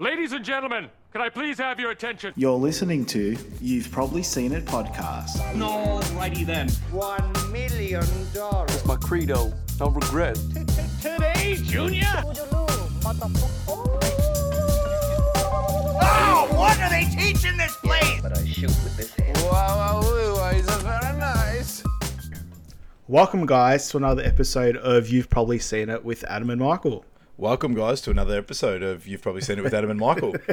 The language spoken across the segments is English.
Ladies and gentlemen, can I please have your attention? You're listening to You've Probably Seen It podcast. Alrighty then. One million dollars. It's my credo. No regret. Today, Junior. Oh, what are they teaching this place? but I shoot with this hand. Wow, wow, he's very nice. Welcome, guys, to another episode of You've Probably Seen It with Adam and Michael. Welcome, guys, to another episode of You've Probably Seen It with Adam and Michael.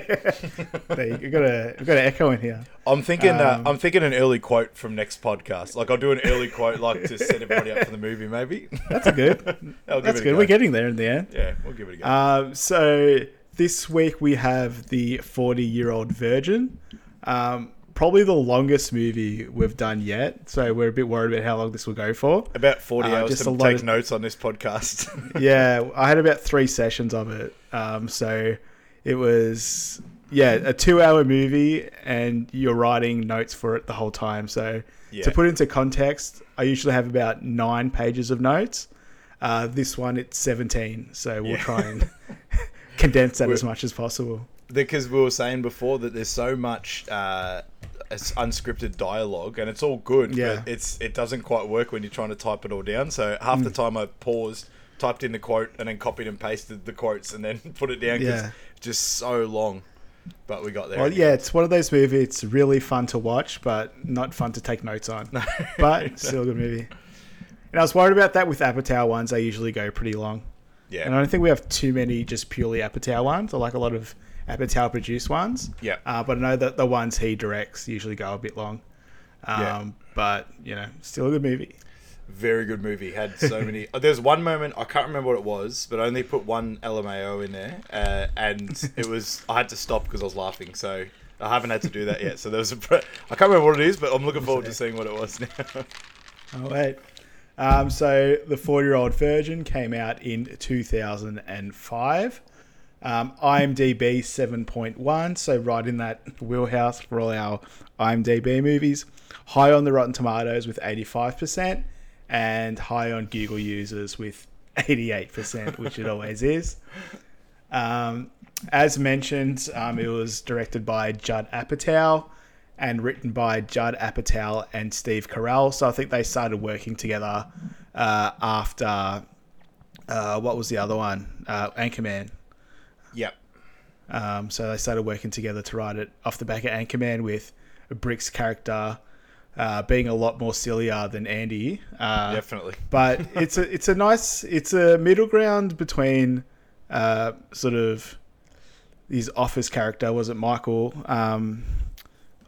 You got a got an echo in here. I'm thinking, uh, Um, I'm thinking an early quote from next podcast. Like I'll do an early quote, like to set everybody up for the movie, maybe. That's a good. That's good. go. We're getting there in the end. Yeah, we'll give it a go. Um, so this week we have the 40 year old virgin. Um, probably the longest movie we've done yet. So we're a bit worried about how long this will go for. About 40 uh, hours just to take of- notes on this podcast. yeah, I had about three sessions of it. Um, so it was yeah a two hour movie, and you're writing notes for it the whole time. So Yeah. to put into context, I usually have about nine pages of notes. Uh, this one it's seventeen, so we'll Yeah. try and condense that as We're- much as possible. because we were saying before that there's so much uh, it's unscripted dialogue, and it's all good. Yeah. but it's it doesn't quite work when you're trying to type it all down. So half Mm. the time I paused, typed in the quote, and then copied and pasted the quotes, and then put it down Yeah. just so long. But we got there. Well, yeah, it's one of those movies. It's really fun to watch, but not fun to take notes on. No. but still a good movie. And I was worried about that with Apatow ones. They usually go pretty long. yeah. And I don't think we have too many just purely Apatow ones. I like a lot of Apatow produced ones. Yeah. Uh, but I know that the ones he directs usually go a bit long. Um, Yeah. But, you know, still a good movie. Very good movie. Had so many. There's one moment I can't remember what it was, but I only put one LMAO in there, uh, and it was I had to stop because I was laughing. So I haven't had to do that yet. So there was a. Pre- I can't remember what it is, but I'm looking forward to seeing what it was now. Oh, wait. Um, so the 40 year old virgin came out in 2005. Um, IMDb 7.1, so right in that wheelhouse for all our IMDb movies. High on the Rotten Tomatoes with 85%, and high on Google users with 88%, which it always is. Um, as mentioned, um, it was directed by Judd Apatow and written by Judd Apatow and Steve Carell. So I think they started working together uh, after uh, what was the other one? Uh, Anchorman. Yep. Um, so they started working together to write it off the back of Anchorman with Brick's character uh, being a lot more sillier than Andy. Uh, Definitely. but it's a it's a nice it's a middle ground between uh, sort of his office character was it Michael um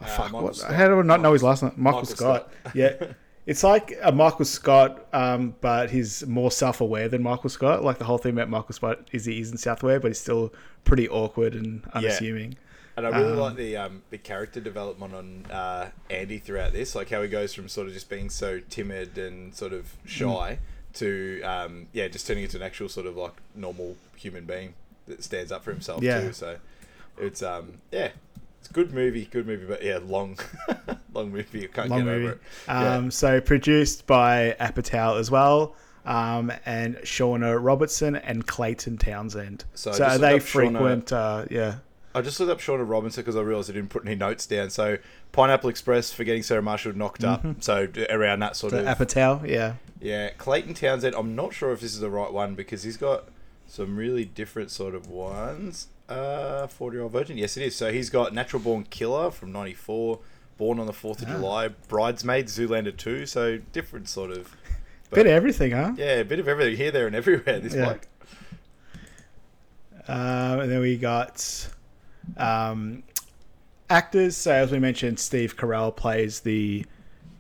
oh, Uh, fuck what, how do I not know his last name Michael, Michael Scott, Scott. yeah it's like a Michael Scott um but he's more self-aware than Michael Scott. Like the whole thing about Michael Scott is he isn't self-aware but he's still pretty awkward and unassuming. And I really Um, like the um, the character development on uh, Andy throughout this, like how he goes from sort of just being so timid and sort of shy to um, yeah, just turning into an actual sort of like normal human being that stands up for himself Yeah. too. So it's um yeah, good movie, good movie, but yeah, long, long movie. I can't long get movie. over it. Um, yeah. So produced by Apatow as well, um, and Shauna Robertson and Clayton Townsend. So So, just they up Shauna- frequent, uh, yeah. I just looked up Shauna Robinson because I realised I didn't put any notes down. So Pineapple Express Forgetting Sarah Marshall knocked up. So around that sort So of Apatow, yeah. Yeah, Clayton Townsend. I'm not sure if this is the right one because he's got some really different sort of ones. Uh, 40 year old virgin. Yes, it is. So he's got Natural Born Killer from '94, Born on the 4th of Ah. July, Bridesmaids, Zoolander 2. So different sort of. Bit of everything, huh? Yeah, a bit of everything here, there, and everywhere. This Yeah. bloke. Um, and then we got um, actors. So as we mentioned, Steve Carell plays the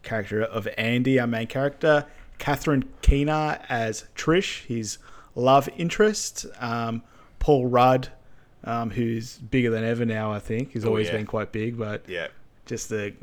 character of Andy, our main character. Catherine Keener as Trish, his love interest. Um, Paul Rudd, um, who's bigger than ever now. I think he's Oh, always yeah. been quite big, but Yeah. just the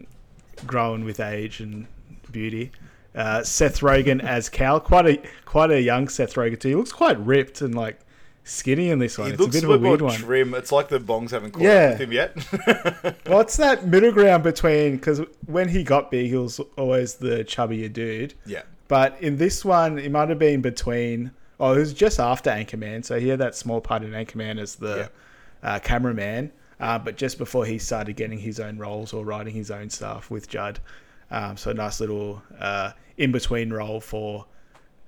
growing with age and beauty. Uh, Seth Rogen as Cal, quite a quite a young Seth Rogen too. He looks quite ripped and like skinny in this one. He it's a looks bit a of a bit weird one. trim. It's like the bongs haven't caught Yeah. with him yet. What's that middle ground between? Because when he got big, he was always the chubbier dude. yeah. But in this one, it might have been between. Oh, it was just after Anchorman, so he had that small part in Anchorman as the uh, cameraman. Uh, but just before he started getting his own roles or writing his own stuff with Judd, um, so a nice little uh, in between role for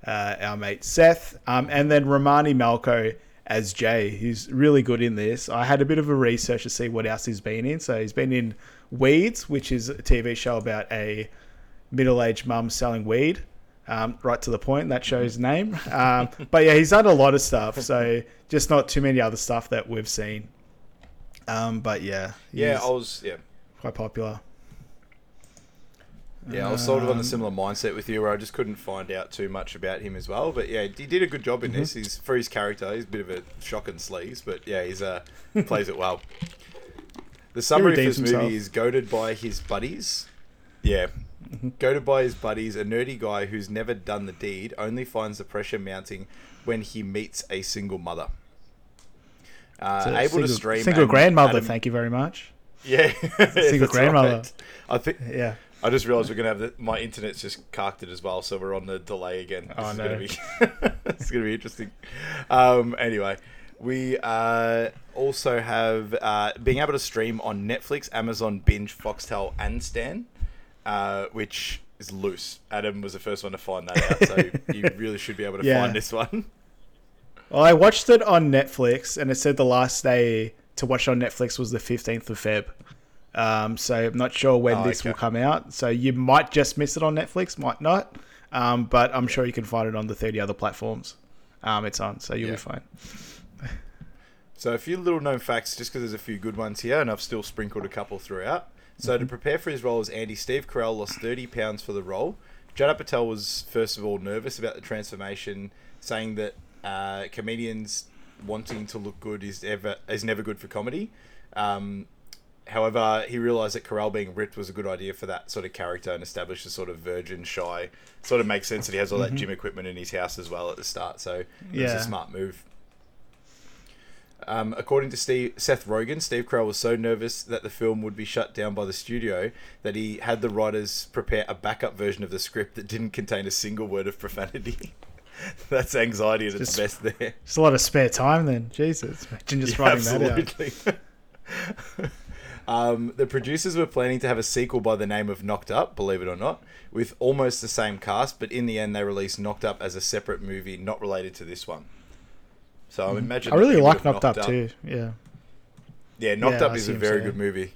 uh, our mate Seth, um, and then Romany Malco as Jay, who's really good in this. I had a bit of a research to see what else he's been in. So he's been in Weeds, which is a TV show about a middle-aged mum selling weed. Um, right to the point. That show's name. Um, but yeah, he's done a lot of stuff. So just not too many other stuff that we've seen. Um, but yeah, Yeah, I was yeah. quite popular. Yeah, I was sort of Um, on a similar mindset with you, where I just couldn't find out too much about him as well. But yeah, he did a good job in Mm-hmm. this. He's for his character. He's a bit of a shock and sleaze, but yeah, he's uh plays it well. The summary of this movie is goaded by his buddies. Yeah, goaded by his buddies, a nerdy guy who's never done the deed only finds the pressure mounting when he meets a single mother. Uh, So able single, to stream single and grandmother. Adam- Thank you very much. Yeah, Single grandmother. right. I think Yeah. I just realised we're gonna have the, my internet's just carked it as well, so we're on the delay again. Oh, is no. gonna be it's gonna be interesting. Um, anyway, we uh, also have uh, being able to stream on Netflix, Amazon, Binge, Foxtel, and Stan, uh, which is loose. Adam was the first one to find that out, so you really should be able to Yeah. find this one. Well, I watched it on Netflix, and it said the last day to watch it on Netflix was the fifteenth of Feb. Um, so I'm not sure when Oh, this will come out. So you might just miss it on Netflix, might not. Um, but I'm sure you can find it on the 30 other platforms. Um, it's on, so you'll Yeah. be fine. So a few little known facts, just because there's a few good ones here, and I've still sprinkled a couple throughout. So to prepare for his role as Andy, Steve Carell lost 30 pounds for the role. Judd Apatow was first of all nervous about the transformation, saying that uh, comedians wanting to look good is ever is never good for comedy. Um, however, he realised that Carell being ripped was a good idea for that sort of character and established a sort of virgin shy. Sort of makes sense that he has all that gym equipment in his house as well at the start. So it was a smart move. Um, according to Steve, Seth Rogen, Steve Carell was so nervous that the film would be shut down by the studio that he had the writers prepare a backup version of the script that didn't contain a single word of profanity. That's anxiety at its best there. Just a lot of spare time then. Jesus. Imagine just Yeah, writing that out. absolutely. um, the producers were planning to have a sequel by the name of Knocked Up, believe it or not, with almost the same cast, but in the end they released Knocked Up as a separate movie not related to this one. So I imagine. Mm-hmm. I really like of Knocked Up too. Yeah. Yeah, Knocked Yeah, Up I is a very you're good movie.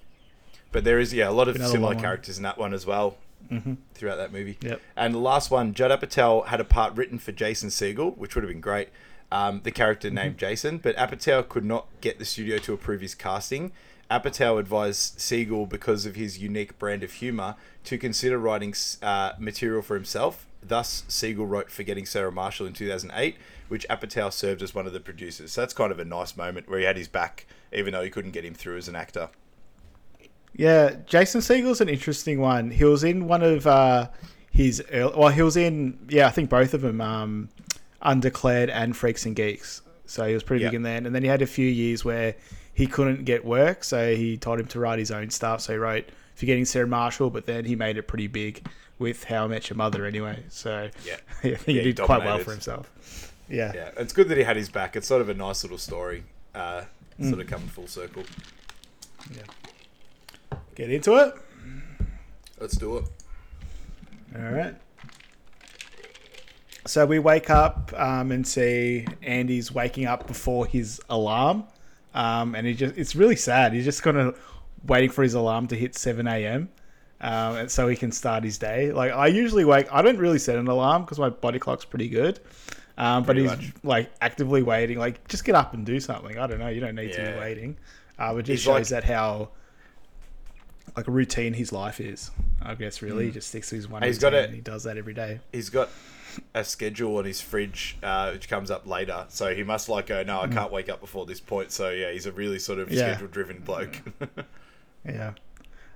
But there is, yeah, a lot of Another similar characters in that one as well Mm-hmm. throughout that movie. Yep. And the last one, Judd Apatow had a part written for Jason Segel, which would have been great. Um, the character Mm-hmm. named Jason, but Apatow could not get the studio to approve his casting. Apatow advised Segel, because of his unique brand of humor, to consider writing uh, material for himself. Thus, Segel wrote Forgetting Sarah Marshall in 2008, which Apatow served as one of the producers. So that's kind of a nice moment where he had his back, even though he couldn't get him through as an actor. Yeah, Jason Segel's an interesting one. He was in one of uh, his early, well, he was in yeah, I think both of them, um, Undeclared and Freaks and Geeks. So he was pretty big in there. And then he had a few years where he couldn't get work, so he told him to write his own stuff. So he wrote Forgetting Sarah Marshall, but then he made it pretty big with How I Met Your Mother anyway. So Yeah. Yeah, he he did quite well for himself. Yeah. Yeah, it's good that he had his back. It's sort of a nice little story, uh, Mm. sort of coming full circle. Yeah. Get into it. Let's do it. All right. So we wake up um, and see Andy's waking up before his alarm, um, and he just—it's really sad. He's just kind of waiting for his alarm to hit seven a.m. Um, and so he can start his day. Like I usually wake. I don't really set an alarm because my body clock's pretty good. Um, but Pretty he's much. like actively waiting. Like just get up and do something. I don't know. You don't need to be waiting. Uh, it just He's shows like- that how like a routine his life is. I guess really he just sticks to his one. He's routine got and he does that every day. He's got a schedule on his fridge, uh, which comes up later. So he must like go, no, I can't wake up before this point. So yeah, he's a really sort of Mm. Yeah. schedule-driven bloke. Yeah.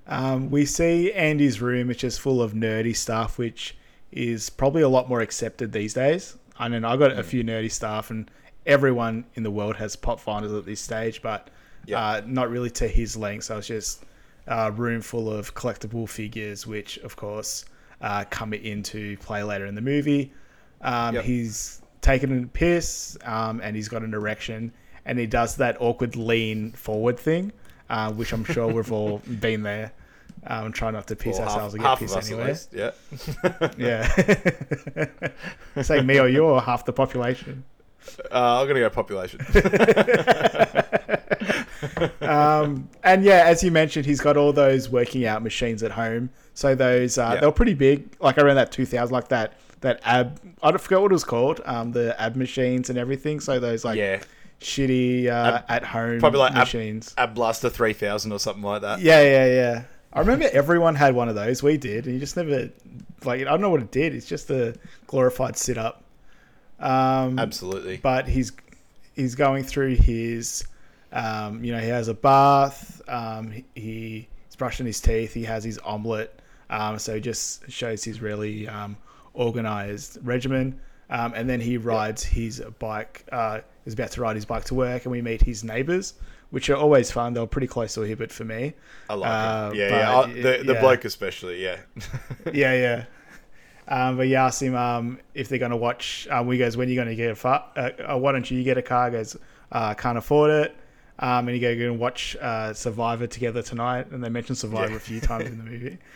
Um, we see Andy's room, which is full of nerdy stuff, which is probably a lot more accepted these days. I mean, I got Mm. a few nerdy stuff, and everyone in the world has pop finders at this stage, but Yeah. uh, not really to his length. So it's just a room full of collectible figures, which, of course, uh, come into play later in the movie. Um, Yep. He's taken a piss, um, and he's got an erection, and he does that awkward lean forward thing, uh, which I'm sure we've all been there. Um, try not to piss half, ourselves get half pissed us anywhere. at least. Yeah. Yeah. Say me or you or half the population. Uh, I'm gonna go population. Um, and yeah, as you mentioned, he's got all those working out machines at home. So those uh, Yeah. they were pretty big, like around that 2000, like that that ab. I don't forget what it was called. Um, the ab machines and everything. So those like yeah. shitty uh, at home Probably like ab, machines. ab Blaster 3000 or something like that. yeah, yeah, yeah. I remember everyone had one of those. We did, and you just never like. I don't know what it did. It's just a glorified sit up. Um, Absolutely. but he's he's going through his um, you know he has a bath um, he, he's brushing his teeth he has his omelette um, so he just shows his really um, organized regimen um, and then he rides his bike uh, is about to ride his bike to work and we meet his neighbors which are always fun they're pretty close to a hibbert for me I like Uh, it. Yeah, yeah. I, the the yeah. bloke especially, yeah. yeah, yeah. Um, but you asked him um, if they're going to watch. Um, he goes, "When are you going to get a car? Uh, uh, why don't you get a car?" He goes, uh, "Can't afford it." Um, and he goes, "Going to watch uh, Survivor together tonight." And they mention Survivor Yeah. a few times in the movie.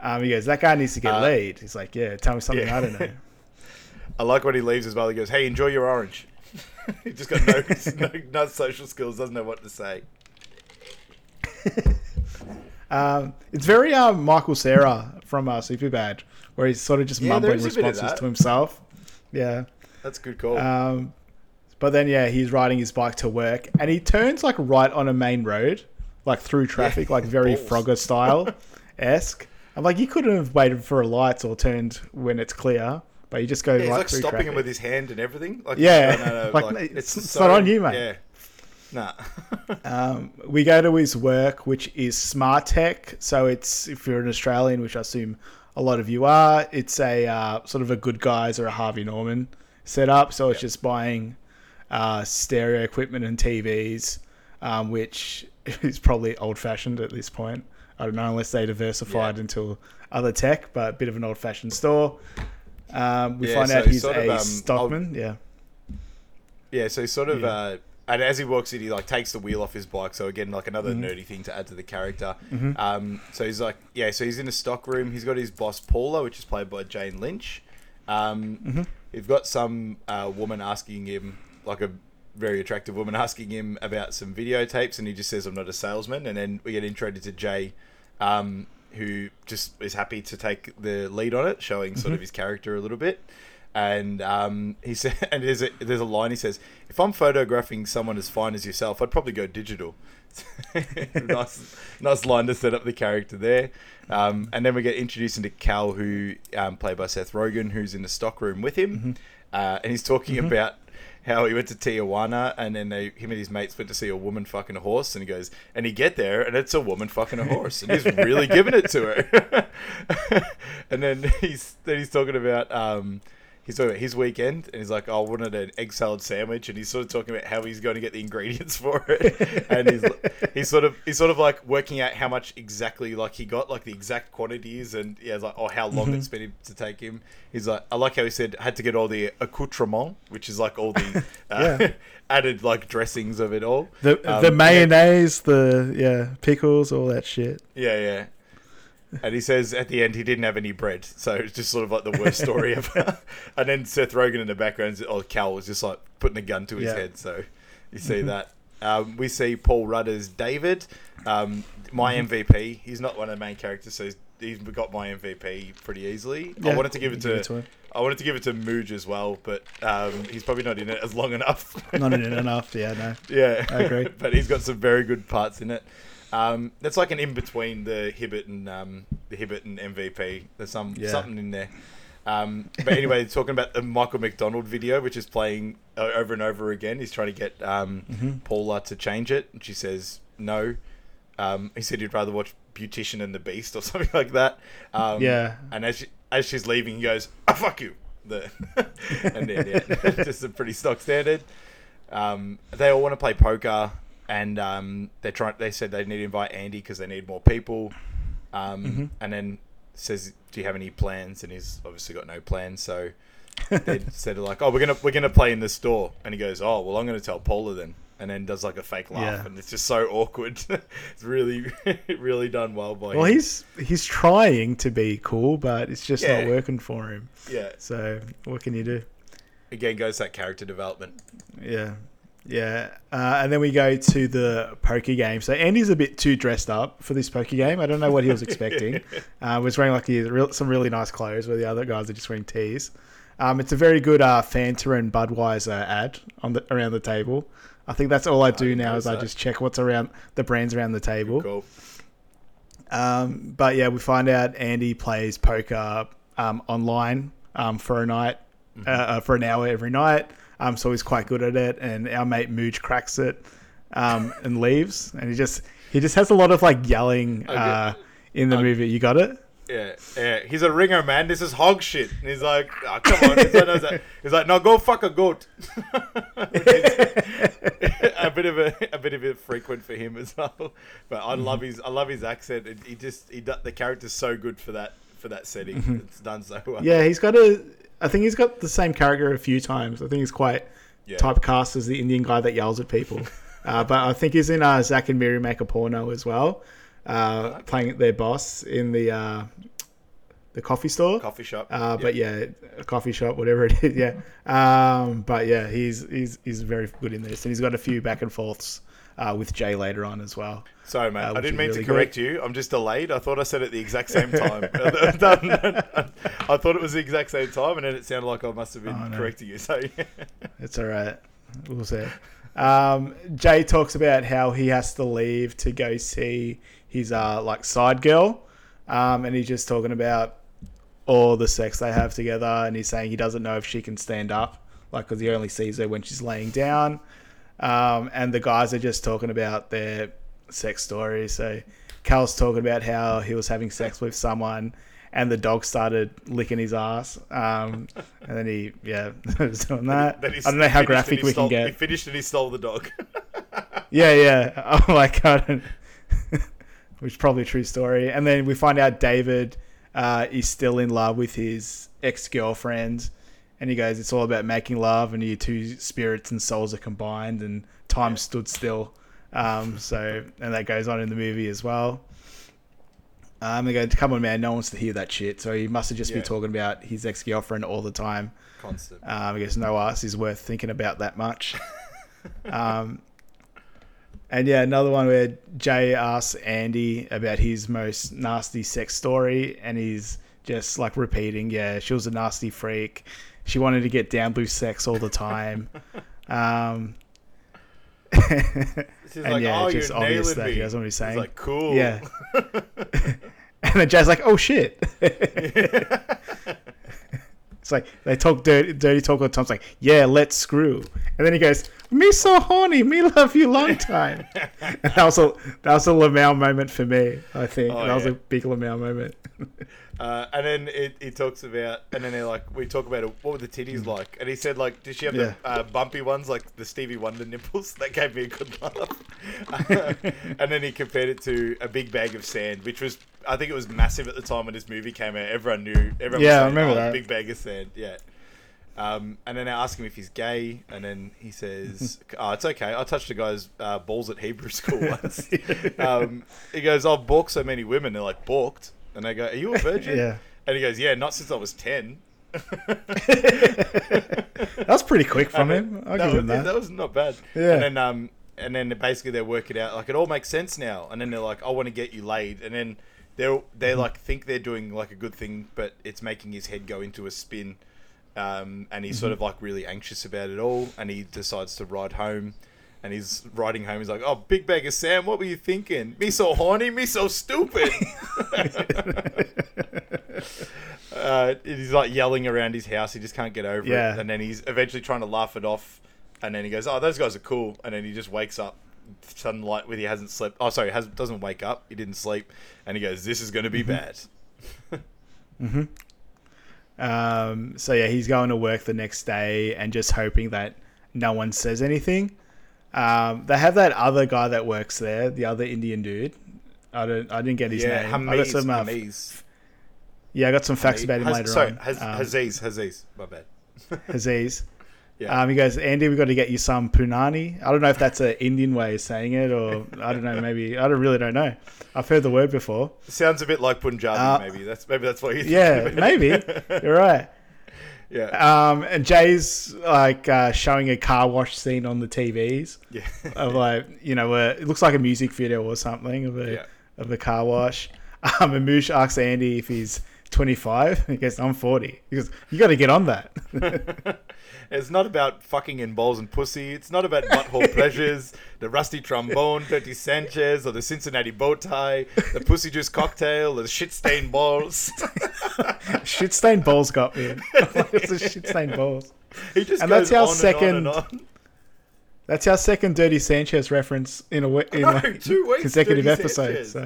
Um, he goes, "That guy needs to get Uh, laid." He's like, "Yeah, tell me something yeah. I don't know." I like when he leaves as well. He goes, "Hey, enjoy your orange." he just got no, no, no social skills. Doesn't know what to say. Um, it's very um, Michael Cera from uh, Superbad, where he's sort of just Yeah, mumbling is a bit of responses to himself. Yeah. That's a good call. Um, but then yeah, he's riding his bike to work, and he turns like right on a main road, like through traffic, like very Frogger style esque. I'm like, you couldn't have waited for a lights or turned when it's clear, but you just go yeah, he's like stopping traffic. him with his hand and everything. Like, Yeah, no, no, no, like, it's- it's not on you, mate. Yeah. Nah. Um, we go to his work, which is Smart Tech. So it's if you're an Australian, which I assume a lot of you are, it's a uh, sort of a good guys or a Harvey Norman setup. So it's just buying uh, stereo equipment and TVs, um, which is probably old fashioned at this point. I don't know unless they diversified Yeah. into other tech, but a bit of an old fashioned store. Um, we Yeah, find so out he's sort of, a um, stockman. Yeah. Yeah, so sort of, Yeah. uh, and as he walks in, he like takes the wheel off his bike. So again, like another Mm-hmm. nerdy thing to add to the character. Um, so he's like, yeah, so he's in a stock room. He's got his boss Paula, which is played by Jane Lynch. Um, Mm-hmm. You've got some uh, woman asking him, like a very attractive woman asking him about some videotapes, and he just says, "I'm not a salesman." And then we get introduced to Jay, um, who just is happy to take the lead on it, showing sort of his character a little bit. And um, he said, and there's a, there's a line he says, "If I'm photographing someone as fine as yourself, I'd probably go digital." nice, nice line to set up the character there. Um, and then we get introduced into Cal, who um, played by Seth Rogen, who's in the stock room with him, uh, and he's talking about how he went to Tijuana and then they, him and his mates went to see a woman fucking a horse and he goes and he get there and it's a woman fucking a horse and he's really giving it to her. And then he's then he's talking about um he's talking about his weekend and he's like oh, I wanted an egg salad sandwich and he's sort of talking about how he's going to get the ingredients for it and he's he's sort of he's sort of like working out how much exactly like he got like the exact quantities and yeah like oh how long it's been to take him he's like I like how he said had to get all the accoutrement which is like all the uh, Yeah. added like dressings of it all The, Um, the mayonnaise, the yeah pickles, all that shit. yeah, yeah. And he says at the end he didn't have any bread, so it's just sort of like the worst story ever. and then Seth Rogen in the background, oh Cal was just like putting a gun to his Yeah. head. So you see that. Um, we see Paul Rudd as David, um, my MVP. He's not one of the main characters, so he's, he's got my MVP pretty easily. I wanted to give it to, it to him. I wanted to give it to Mooj as well, but um, he's probably not in it as long enough. Not in it enough. Yeah, no. Yeah, I agree. but he's got some very good parts in it. Um, that's like an in between the Hibbert and um, the Hibbert and MVP. There's some Yeah. something in there. Um, but anyway, talking about the Michael McDonald video, which is playing uh, over and over again. He's trying to get um, Mm-hmm. Paula to change it, and she says no. Um, he said he'd rather watch Beautician and the Beast or something like that. Um, Yeah. And as she, as she's leaving, he goes, "Ah, fuck you." The and then yeah, just a pretty stock standard. Um, they all want to play poker, and um, they try. They said they need to invite Andy because they need more people. Um, Mm-hmm. And then says, "Do you have any plans?" And he's obviously got no plans. So they said like, "Oh, we're gonna we're gonna play in the store." And he goes, "Oh, well, I'm gonna tell Paula then." and then does like a fake laugh, Yeah. and it's just so awkward. it's really, really done well by Well, him. he's he's trying to be cool, but it's just Yeah. not working for him. yeah. So what can you do? Again, goes that character development. Yeah. Yeah. Uh, and then we go to the poker game. So Andy's a bit too dressed up for this poker game. I don't know what he was expecting. uh, was wearing like real, some really nice clothes where the other guys are just wearing tees. Um, it's a very good uh, Fanta and Budweiser ad on the around the table. I think that's all I do didn't now is I just check what's around the brands around the table. Cool. Um, but yeah, we find out Andy plays poker um, online um, for a night, uh, uh, for an hour every night. Um, so he's quite good at it, and our mate Mooj cracks it um, and leaves, and he just he just has a lot of like yelling uh, in the movie. You got it? Yeah, yeah. He's a ringer, man. This is hog shit. And he's like, oh, come on. He's like, he's like, no, go fuck a goat. A bit of a, a bit of a frequent for him as well. But I love his, I love his accent. And he just, he, the character's so good for that, for that setting. It's done so well. Yeah, he's got a. I think he's got the same character a few times. I think he's quite Yeah. typecast as the Indian guy that yells at people. uh, but I think he's in uh, Zack and Miri Make a Porno as well, uh, playing their boss in the uh, the coffee store. Coffee shop. Uh, but yeah, a coffee shop, whatever it is. Yeah. Um, but yeah, he's he's he's very good in this, and he's got a few back and forths uh, with Jay later on as well. Sorry, mate. uh, I didn't mean really to correct you. I'm just delayed. I thought I said it at the exact same time. I thought it was the exact same time, and then it sounded like I must have been Oh, no. correcting you. So, It's all right. We'll see. Um, Jay talks about how he has to leave to go see his uh, like side girl, um, and he's just talking about all the sex they have together, and he's saying he doesn't know if she can stand up, like because he only sees her when she's laying down. Um, and the guys are just talking about their sex stories. So Cal's talking about how he was having sex with someone, and the dog started licking his ass. Um, and then he, yeah, was doing that. then he I don't know how graphic we stole, can get. He finished and he stole the dog. Yeah, yeah. Oh my god. Which is probably a true story. And then we find out David uh, is still in love with his ex girlfriend. And he goes, It's all about making love, and your two spirits and souls are combined, and time stood still. Um, so, and that goes on in the movie as well. Um, they go, Come on, man, no one wants to hear that shit. So he must have just Yeah. been talking about his ex girlfriend all the time. Constant. Um, I guess no ass is worth thinking about that much. um, and yeah, another one where Jay asks Andy about his most nasty sex story, and he's just like repeating, "Yeah, she was a nasty freak. She wanted to get down blue sex all the time." um, He's and like, yeah, oh, it's just you're obvious that me. he what he's saying. Like, cool. Yeah. and then Jay's like, "Oh shit." It's like they talk dirty, dirty talk all the time. It's like, yeah, let's screw. And then he goes, me so horny, me love you long time. and that was a that was a Lamau moment for me. I think Oh, that was a big Lamau moment. Uh, and then it, he talks about, and then they're like, we talk about what were the titties like, and he said like, did she have Mm. Yeah. the uh, bumpy ones like the Stevie Wonder nipples? That gave me a good laugh. and then he compared it to a big bag of sand, which was, I think it was massive at the time when this movie came out. Everyone knew. Everyone Yeah, I remember "Oh, that." Big bag of sand. Yeah. Um, and then I ask him if he's gay, and then he says, "Oh, it's okay. I touched a guy's uh, balls at Hebrew school once." um, he goes, "I've balked so many women." They're like, "Balked," and they go, "Are you a virgin?" Yeah. And he goes, "Yeah, not since I was 10. That's pretty quick from him. I'll that, give was, him that. that was not bad. Yeah. And then um and then basically they work it out like it all makes sense now. And then they're like, I want to get you laid. And then they're they Mm-hmm. like think they're doing like a good thing, but it's making his head go into a spin. Um, and he's sort Mm-hmm. of like really anxious about it all. And he decides to ride home. And he's riding home. He's like, "Oh, big bag of Sam, what were you thinking? Me so horny, me so stupid." uh, he's like yelling around his house. He just can't get over Yeah. it. And then he's eventually trying to laugh it off. And then he goes, "Oh, those guys are cool." And then he just wakes up, sunlight with he hasn't slept. Oh, sorry, has doesn't wake up. He didn't sleep. And he goes, "This is going to be bad." Um, so yeah, he's going to work the next day and just hoping that no one says anything. Um, they have that other guy that works there, the other Indian dude. I don't, I didn't get his yeah, name. I got Hamiz, some, uh, Hamiz. yeah, I got some facts about him Haz- later sorry, on. Haz- Um, Haziz, Haziz. My bad. Aziz. Yeah. Um, he goes, Andy, we've got to get you some punani. I don't know if that's an Indian way of saying it, or I don't know. Maybe I don't really don't know. I've heard the word before. Sounds a bit like Punjabi, Uh, maybe. That's maybe that's what you. Yeah, maybe you're right. yeah. Um, and Jay's like uh, showing a car wash scene on the TVs yeah. of like you know where it looks like a music video or something of a Yeah. of a car wash. Um, and Mooj asks Andy if he's 25. He goes, I'm 40. He goes, you got to get on that. It's not about fucking in balls and pussy. It's not about butthole pleasures, the rusty trombone, Dirty Sanchez, or the Cincinnati bow tie, the pussy juice cocktail, or the shit stained balls. shit stained balls got me. it's a shit stained balls. He just And that's our on second- and on and on. That's our second Dirty Sanchez reference in a in No, like two weeks, consecutive Dirty episodes. Sanchez. So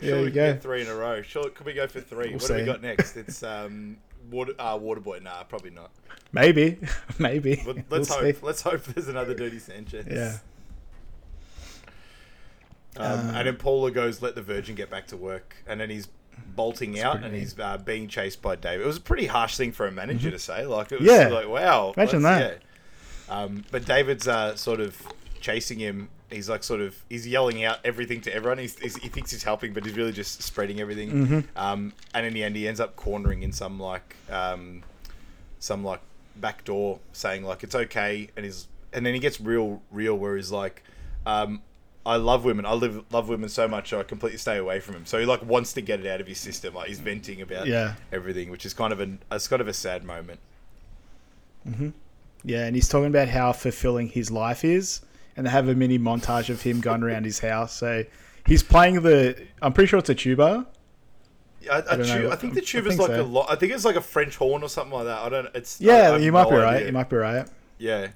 there Sure, you we go. three in a row. Sure, could we go for 3 what do we got next? It's um, water, uh, Waterboy. Nah, probably not. Maybe, maybe. But We'll let's see. hope. Let's hope there's another Dirty Sanchez. Yeah. Um, and then Paula goes, "Let the Virgin get back to work," and then he's bolting out and he's uh, being chased by David. It was a pretty harsh thing for a manager to say. Like, it was Mm-hmm. Yeah. like, wow, Imagine that. yeah. Um, but David's uh, sort of chasing him. He's like sort of he's yelling out everything to everyone. He's, he's, he thinks he's helping, but he's really just spreading everything. Mm-hmm. Um, and in the end, he ends up cornering in some like um, some like back door, saying like it's okay, and he's and then he gets real real where he's like. Um, I love women. I live love women so much. So I completely stay away from him. So he like wants to get it out of his system. Like he's venting about Yeah. everything, which is kind of an it's kind of a sad moment. Yeah, and he's talking about how fulfilling his life is, and they have a mini montage of him going around his house. So he's playing the. I'm pretty sure it's a tuba. I, I, don't tu- I think the I tube is think like so. a lot. I think it's like a French horn or something like that. I don't. It's I- I Yeah, you might no be right. idea. You might be right. Yeah,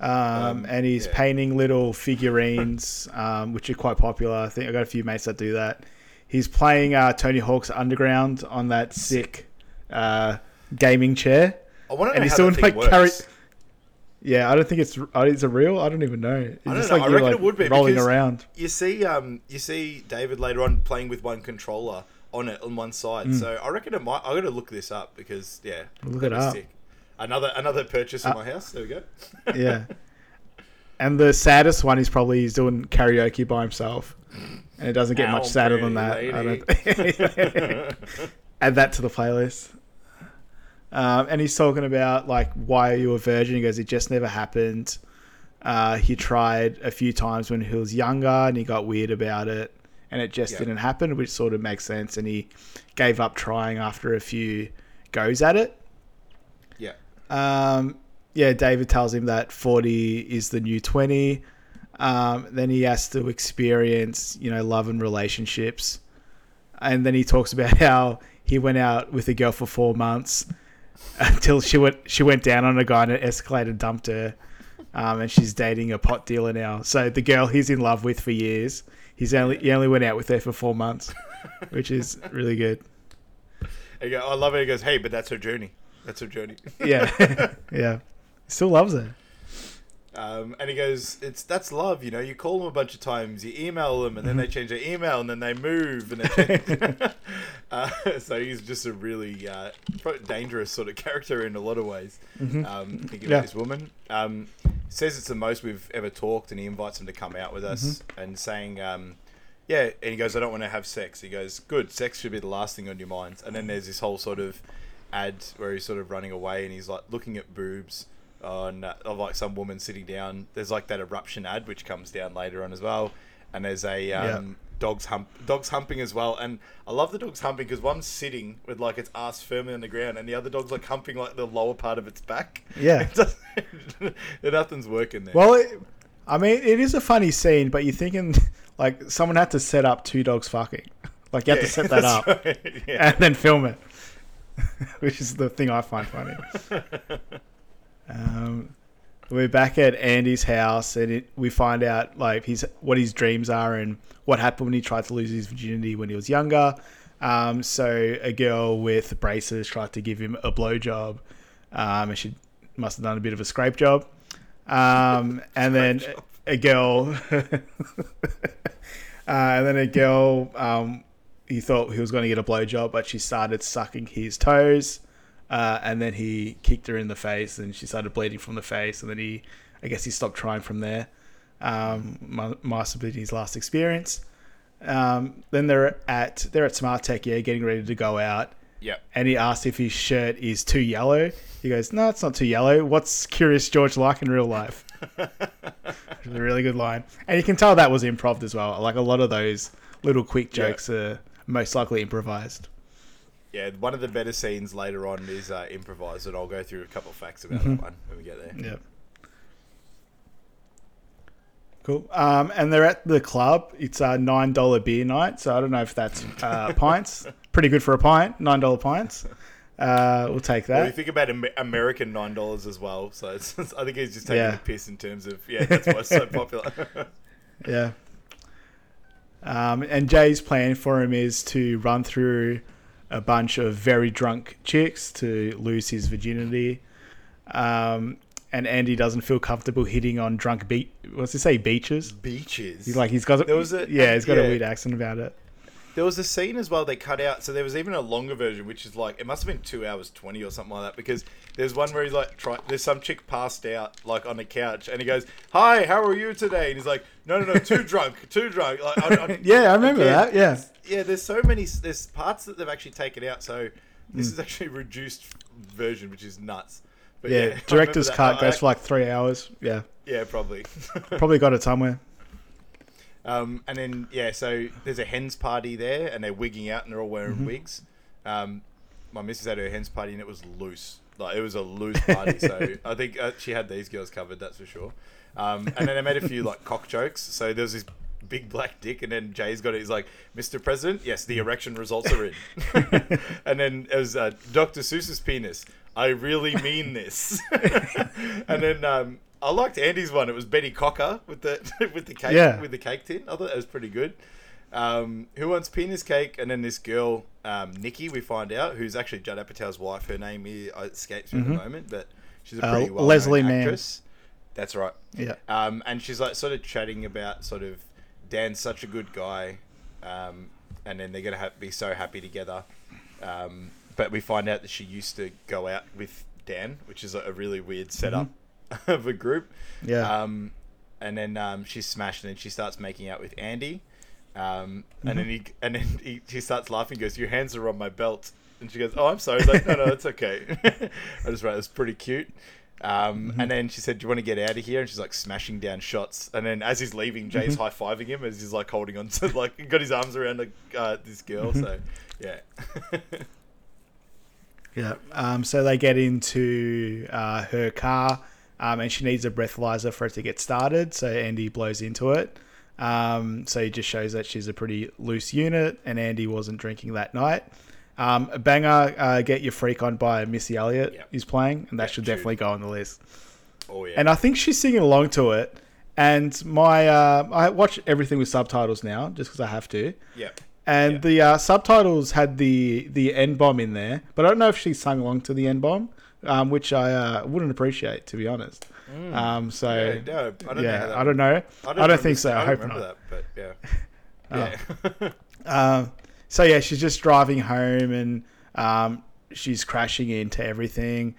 Um, Um, and he's yeah. painting little figurines, um, which are quite popular. I think I got a few mates that do that. He's playing uh, Tony Hawk's Underground on that sick uh, gaming chair. I want to And know he's how doing, that thing like, works. carry- Yeah, I don't think it's uh, is it real. I don't even know. It's I don't just know. like I reckon like it would be rolling around. You see, um, you see David later on playing with one controller on it on one side. So I reckon it might. I got to look this up because yeah. Look it up. Sick. Another another purchase in Uh, my house. There we go. yeah. And the saddest one is probably he's doing karaoke by himself, and it doesn't get Ow, much sadder than that. I don't- Add that to the playlist. Um, and he's talking about like why are you a virgin? He goes, it just never happened. Uh, he tried a few times when he was younger, and he got weird about it, and it just Yeah. didn't happen, which sort of makes sense. And he gave up trying after a few goes at it. yeah. Um, yeah, David tells him that 40 is the new 20. Um, then he has to experience, you know, love and relationships. And then he talks about how he went out with a girl for four months until she went she went down on a guy and an escalator dumped her. Um, and she's dating a pot dealer now. So the girl he's in love with for years, he's only he only went out with her for four months, which is really good. I love it. He goes, hey, but that's her journey. That's her journey. Yeah, yeah, still loves her. Um, and he goes, "It's that's love, you know. You call them a bunch of times, you email them, and then they change their email, and then they move, and they uh, so he's just a really uh, dangerous sort of character in a lot of ways. Um, thinking Yeah. about this woman, um, says it's the most we've ever talked, and he invites him to come out with us, and saying, um, "Yeah," and he goes, "I don't want to have sex." He goes, "Good, sex should be the last thing on your mind." And then there's this whole sort of ad where he's sort of running away, and he's like looking at boobs on uh, of like some woman sitting down. There's like that eruption ad which comes down later on as well, and there's a um, dogs hump dogs humping as well. And I love the dogs humping because one's sitting with like its ass firmly on the ground, and the other dog's like humping like the lower part of its back. Yeah. It nothing's working there. Well, it, I mean, it is a funny scene, but you're thinking like someone had to set up two dogs fucking. Like you have to set that up right, yeah. and then film it, which is the thing I find funny. Um, we're back at Andy's house, and it, we find out like his what his dreams are and what happened when he tried to lose his virginity when he was younger. Um, so a girl with braces tried to give him a blowjob, um, and she must have done a bit of a scrape job. Um, and then job. a girl, uh, and then a girl, um, he thought he was going to get a blowjob, but she started sucking his toes. Uh, and then he kicked her in the face, and she started bleeding from the face, and then he, I guess he stopped trying from there. Um, ma- masturbate his last experience. Um, then they're at they're at Smart Tech, yeah, getting ready to go out, Yep. and he asked if his shirt is too yellow. He goes, "No, it's not too yellow. What's Curious George like in real life?" Which a really good line, and you can tell that was improv as well. Like a lot of those little quick Yeah. jokes are most likely improvised. Yeah, one of the better scenes later on is uh, improvised, and I'll go through a couple of facts about Mm-hmm. that one when we get there. Yep. Cool. Um, and they're at the club. It's a nine dollar beer night, so I don't know if that's uh, pints. Pretty good for a pint. Nine dollar pints. Uh, we'll take Well, you think about American nine dollars as well, so it's, I think he's just taking Yeah. the piss in terms of yeah, that's why it's so popular. Yeah. Um, and Jay's plan for him is to run through a bunch of very drunk chicks to lose his virginity. Um, and Andy doesn't feel comfortable hitting on drunk beach. What's he say? Beaches. Beaches. He's like he's got. There was a- yeah, he's got yeah. a weird accent about it. There was a scene as well they cut out, so there was even a longer version, which is like it must have been two hours twenty or something like that. Because there's one where he's like, try, there's some chick passed out like on a couch, and he goes, "Hi, how are you today?" And he's like, "No, no, no, too drunk, too drunk." Like, I, I, Yeah, I remember again, that. Yeah. yeah. There's so many, there's parts that they've actually taken out, so this Hmm. is actually a reduced version, which is nuts. But Yeah, remember director's cut goes for like three hours. Yeah, yeah, probably. probably got it somewhere. Um, and then yeah, so there's a hens party there, and they're wigging out, and they're all wearing Mm-hmm. wigs. Um, my missus had her hens party, and it was loose. Like it was a loose party. so I think uh, she had these girls covered, that's for sure. Um, and then I made a few like cock jokes. So there was this big black dick, and then Jay's got it. He's like, "Mr. President, yes, the erection results are in." and then it was uh, Dr. Seuss's penis. I really mean this. and then um, I liked Andy's one. It was Betty Cocker with the with the cake Yeah. with the cake tin. I thought that was pretty good. Um, who wants penis cake? And then this girl, um, Nikki, we find out, who's actually Judd Apatow's wife. Her name is, uh, escapes me at the moment, but she's a Mm-hmm. Uh, pretty well Leslie actress. That's right. Yeah. Um, and she's like sort of chatting about sort of Dan's such a good guy, um, and then they're gonna have, be so happy together. Um, but we find out that she used to go out with Dan, which is a, a really weird setup of a group. Yeah. Um, and then um, she's smashed, and then she starts making out with Andy. Um, and then he and then he, he starts laughing. Goes, "Your hands are on my belt." And she goes, "Oh, I'm sorry." He's like, "No, no, it's okay." I just wrote, "It's pretty cute." Um, And then she said, "Do you want to get out of here?" And she's like smashing down shots. And then as he's leaving, Jay's high fiving him as he's like holding on to like got his arms around uh, this girl. So yeah, Yeah. Um, so they get into uh, her car, um, and she needs a breathalyzer for it to get started. So Andy blows into it. Um, so he just shows that she's a pretty loose unit, and Andy wasn't drinking that night. Um, a banger, uh, Get Your Freak On by Missy Elliott Yep. is playing, and that should tune. definitely go on the list. oh yeah. And I think she's singing along to it. And my, uh, I watch everything with subtitles now, just because I have to. yeah. And Yeah. the uh, subtitles had the the N bomb in there, but I don't know if she sung along to the N bomb, um, which I uh, wouldn't appreciate to be honest. Um, so Mm. Yeah, no, I don't know yeah, how that I don't know. I don't, remember- think so. I, I hope don't that, but yeah. Yeah. Um, so yeah, she's just driving home and um, she's crashing into everything.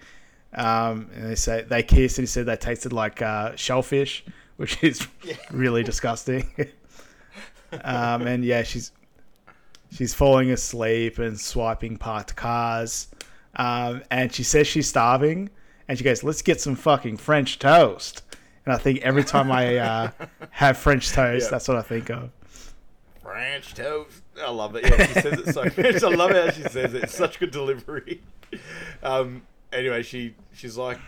Um, and they say they kiss and he said they tasted like uh, shellfish, which is really disgusting. um, and yeah, she's she's falling asleep and swiping parked cars. Um, and she says she's starving, and she goes, "Let's get some fucking French toast." And I think every time I uh, have French toast, Yeah. that's what I think of. French toast. I love it. Yeah, she says it so much. I love how she says it. It's such good delivery. Um. Anyway, she she's like,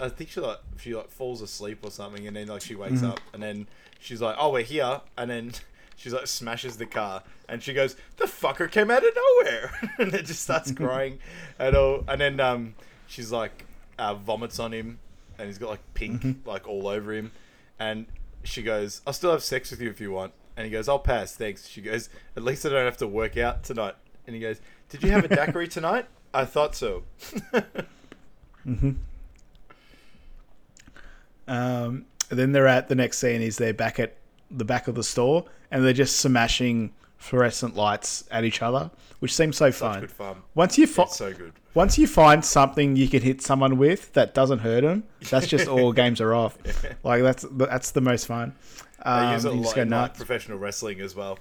I think she like she like falls asleep or something, and then like she wakes up, and then she's like, oh, we're here, and then. She's like smashes the car, and she goes, "The fucker came out of nowhere," and then just starts crying, and all, and then um, she's like, uh, vomits on him, and he's got like pink like all over him, and she goes, "I'll still have sex with you if you want." And he goes, "I'll pass, thanks." She goes, "At least I don't have to work out tonight." And he goes, "Did you have a daiquiri tonight?" I thought so. Um, then they're at the next scene is they're back at the back of the store and they're just smashing fluorescent lights at each other, which seems so fun. good fun. Once you fi- It's so good. once you find something you can hit someone with that doesn't hurt them, that's just all games are off. Like that's that's the most fun. They Um, use it a you just lot go like, professional wrestling as well.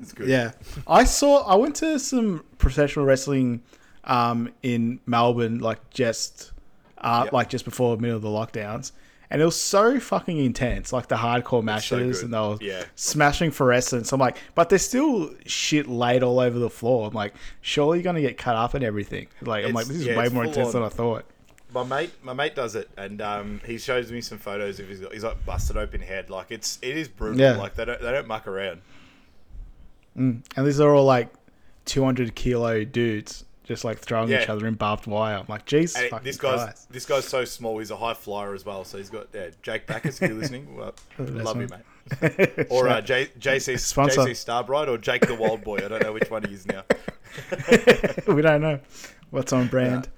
It's good. Yeah, I saw. I went to some professional wrestling um, in Melbourne, like just uh, Yep. like just before the middle of the lockdowns, and it was so fucking intense. Like the hardcore matches, good. and they were Yeah. smashing fluorescents. I'm like, but there's still shit laid all over the floor. I'm like, surely you're gonna get cut up and everything. Like, I'm like, this is yeah, way more intense on. than I thought. My mate, my mate does it, and um, he shows me some photos of his. He's like busted open head. Like it's, it is brutal. Yeah. Like they don't, they don't muck around. And these are all like 200 kilo dudes. Just like throwing each other in barbed wire. I'm like, Jesus, this guy's, Christ. this guy's so small. He's a high flyer as well. So he's got yeah, Jake Backus. If you're listening, well, love you, mate. Or uh, J, JC, Sponsor. JC Starbright or Jake the Wild Boy. I don't know which one he is now. we don't know what's on brand.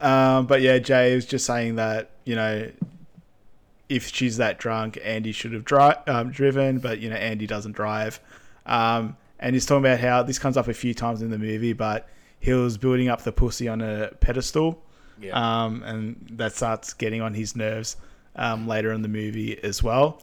Um, but yeah, Jay was just saying that you know, if she's that drunk, Andy should have dri- um, driven, but you know, Andy doesn't drive. Um, and he's talking about how this comes up a few times in the movie, but he was building up the pussy on a pedestal, Yeah. um, and that starts getting on his nerves um, later in the movie as well.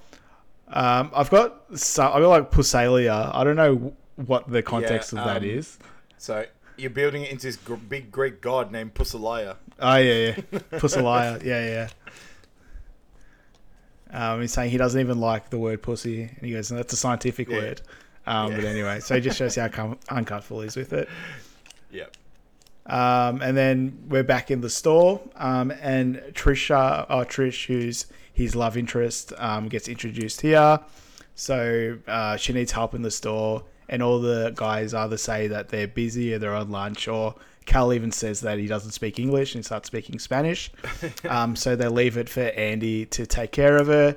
Um, I've got some, I've got like pussalia. I don't know what the context of that um, is. So you're building it into this gr- big Greek god named Pussalaya. Oh yeah, yeah, Pussalaya, yeah, yeah. Um, he's saying he doesn't even like the word pussy, and he goes, "That's a scientific Yeah. word." Um, But anyway, so it just shows you how com- uncomfortable he is with it. Yep. Um, and then we're back in the store, um, and Trisha, or Trish, who's his love interest, um, gets introduced here. So uh, she needs help in the store, and all the guys either say that they're busy or they're on lunch, or Cal even says that he doesn't speak English and he starts speaking Spanish. um, so they leave it for Andy to take care of her.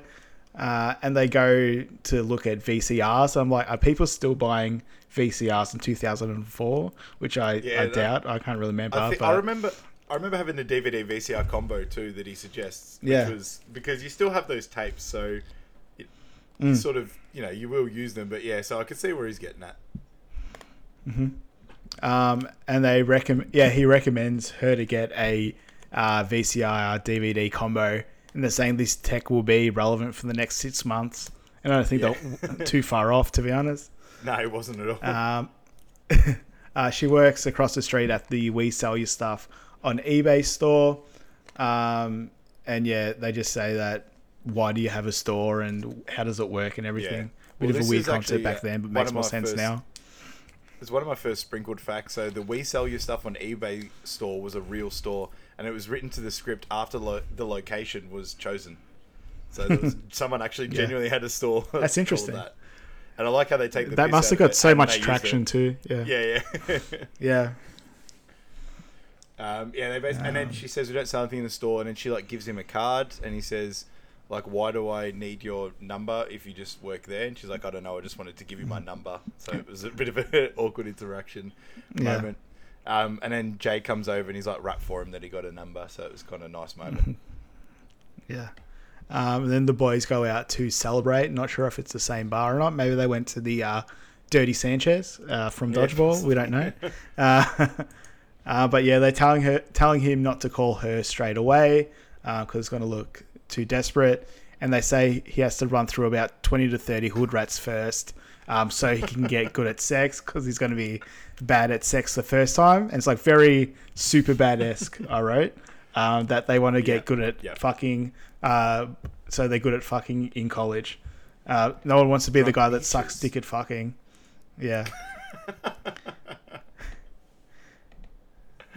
Uh, and they go to look at VCRs. I'm like, are people still buying VCRs in 2004? Which I, Yeah, I that- doubt. I can't really remember. I, but I remember. I remember having the DVD VCR combo too that he suggests. Which Yeah. Was because you still have those tapes, so it, Mm. sort of you know you will use them. But yeah, so I could see where he's getting at. Um, and they recommend, yeah, he recommends her to get a uh, VCR DVD combo, and they're saying this tech will be relevant for the next six months. And I don't think Yeah. they're too far off, to be honest. No, it wasn't at all. Um, uh, she works across the street at the We Sell Your Stuff on eBay store. Um, and yeah, they just say that why do you have a store and how does it work and everything. Well, Bit of a weird concept actually, back uh, then, but makes more sense first- now. It's one of my first sprinkled facts. So the We Sell Your Stuff on eBay store was a real store, and it was written to the script after lo- the location was chosen. So there was, someone actually genuinely had a store. That's interesting. That. And I like how they take the That must have got so much traction too. Yeah. Yeah, yeah. Yeah. Um, yeah, they bas- and then she says we don't sell anything in the store, and then she like gives him a card, and he says, like, why do I need your number if you just work there? And she's like, I don't know, I just wanted to give you my number. So it was a bit of an awkward interaction Yeah. moment. Um, and then Jay comes over and he's like, rap for him that he got a number. So it was kind of a nice moment. Yeah. Um, and then the boys go out to celebrate. Not sure if it's the same bar or not. Maybe they went to the uh, Dirty Sanchez uh, from Yeah, Dodgeball. we don't know. Uh, uh, but yeah, they're telling her, telling him not to call her straight away because it's going to look too desperate. And they say he has to run through about twenty to thirty hood rats first, um, so he can get good at sex because he's going to be bad at sex the first time. And it's like very super bad esque. I wrote um, that they want to get Yeah, good at yeah. fucking. Uh, so they're good at fucking in college. Uh, no one wants to be the guy that sucks dick at fucking. Yeah.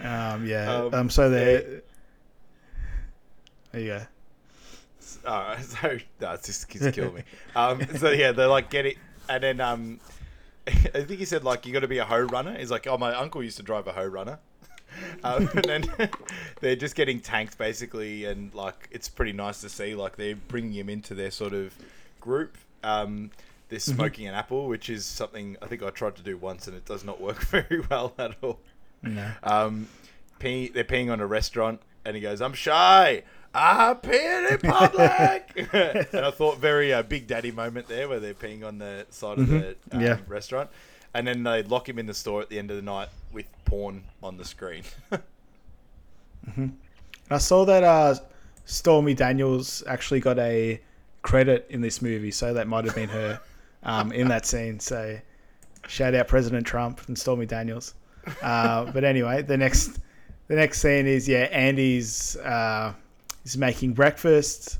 um, yeah. Um, Um, so they. yeah. There you go. So no, it's just keeps killing me. Um, so yeah, they're like get it, and then um, I think he said like you got to be a hoe runner. He's like, oh, my uncle used to drive a hoe runner. Um, and then they're just getting tanked basically, and like it's pretty nice to see. Like they're bringing him into their sort of group. Um, they're smoking an apple, which is something I think I tried to do once, and it does not work very well at all. No. Um, pee, they're peeing on a restaurant, and he goes, "I'm shy. I peed in public." and I thought very uh, Big Daddy moment there, where they're peeing on the side of the um, Mm-hmm. Yeah. restaurant. and then they lock him in the store at the end of the night with porn on the screen. I saw that uh, Stormy Daniels actually got a credit in this movie, so that might have been her um, in that scene. So shout out President Trump and Stormy Daniels. Uh, but anyway, the next the next scene is yeah, Andy's uh, he's making breakfast.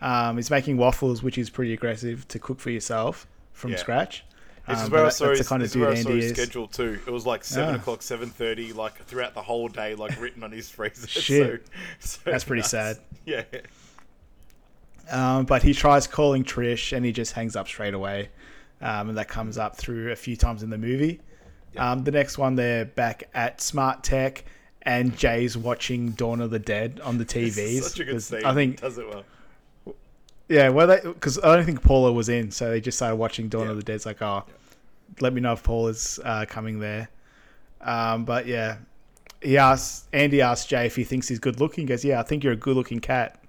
Um, he's making waffles, which is pretty aggressive to cook for yourself from Yeah. scratch. This Um, is where I saw his, kind of this is where dude Andy his is. schedule too. It was like seven Ah. o'clock, seven thirty, like throughout the whole day, like written on his freezer. Shit. So, so That's pretty nuts. sad. Yeah. Um, but he tries calling Trish and he just hangs up straight away. Um, and that comes up through a few times in the movie. Um, the next one, they're back at Smart Tech and Jay's watching Dawn of the Dead on the TVs. such a good scene. I think, does it well. Yeah, well, because I don't think Paula was in, so they just started watching Dawn Yeah. of the Dead. It's like, oh, let me know if Paula's uh, coming there. Um, but yeah, he asks Andy asks Jay if he thinks he's good looking. He goes, yeah, I think you're a good looking cat.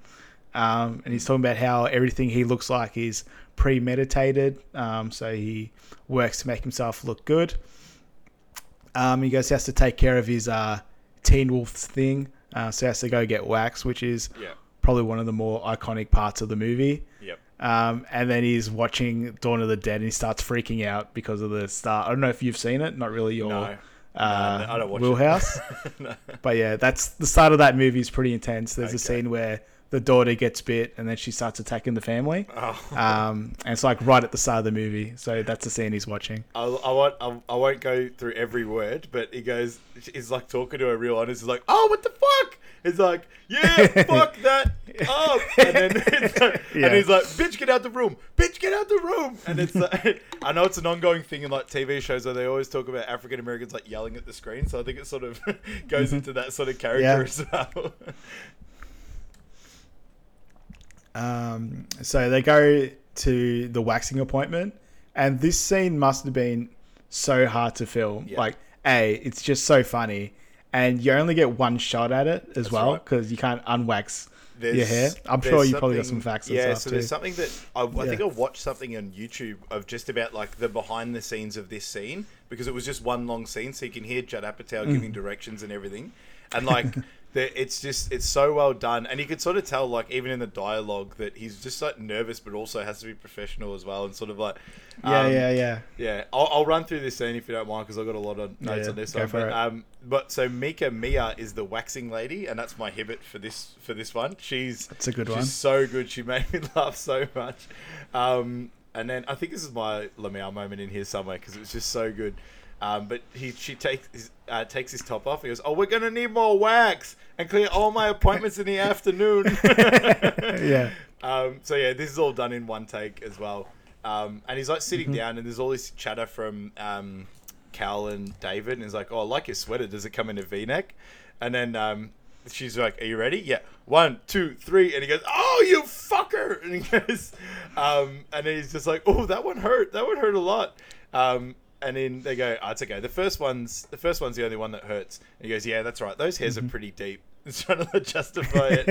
Um, and he's talking about how everything he looks like is premeditated. Um, so he works to make himself look good. Um, he goes, he has to take care of his uh, Teen Wolf thing. Uh, so he has to go get wax, which is Yeah. Probably one of the more iconic parts of the movie. Yep. Um, and then he's watching Dawn of the Dead and he starts freaking out because of the star. I don't know if you've seen it, not really your No. uh, No, I don't watch wheelhouse. But yeah, that's the start of that movie is pretty intense. There's a scene where the daughter gets bit and then she starts attacking the family. Oh. Um, and it's like right at the start of the movie. So that's the scene he's watching. I, I won't. I, I won't go through every word, but he goes. He's like talking to her real honest. He's like, "Oh, what the fuck?" He's like, "Yeah, fuck that up." And then like, Yeah. and he's like, "Bitch, get out the room! Bitch, get out the room!" And it's like, I know it's an ongoing thing in like TV shows where they always talk about African Americans like yelling at the screen. So I think it sort of goes into that sort of character Yeah. as well. Um, so they go to the waxing appointment, and this scene must have been so hard to film. Yeah. Like, a, it's just so funny, and you only get one shot at it as well right. because you can't unwax There's- your hair. I'm sure you probably got some facts. Yeah, so too. there's something that I, I think I watched something on YouTube of just about like the behind the scenes of this scene because it was just one long scene, so you can hear Judd Apatow Mm. giving directions and everything, and like. It's just it's so well done, and you could sort of tell, like even in the dialogue, that he's just like nervous, but also has to be professional as well, and sort of like, yeah, um, yeah, yeah. yeah, I'll, I'll run through this scene if you don't mind, because I've got a lot of notes Yeah, on this one. But, um, but so Miki Mia is the waxing lady, and that's my hibbit for this for this one. She's That's a good she's one. so good. She made me laugh so much. Um, and then I think this is my Lamau moment in here somewhere because it was just so good. Um, but he she takes his, uh, takes his top off. He goes, "Oh, we're gonna need more wax and clear all my appointments in the afternoon." Yeah. Um, so yeah, this is all done in one take as well. Um, and he's like sitting Mm-hmm. down, and there's all this chatter from um, Cal and David, and he's like, "Oh, I like your sweater. Does it come in a V-neck?" And then um, she's like, "Are you ready?" Yeah. One, two, three, and he goes, "Oh, you fucker!" And he goes, um, and then he's just like, "Oh, that one hurt. That one hurt a lot." Um, and then they go, oh, "It's okay. The first one's the first one's the only one that hurts." And he goes, "Yeah, that's right. Those hairs are mm-hmm. pretty deep." He's trying to justify it,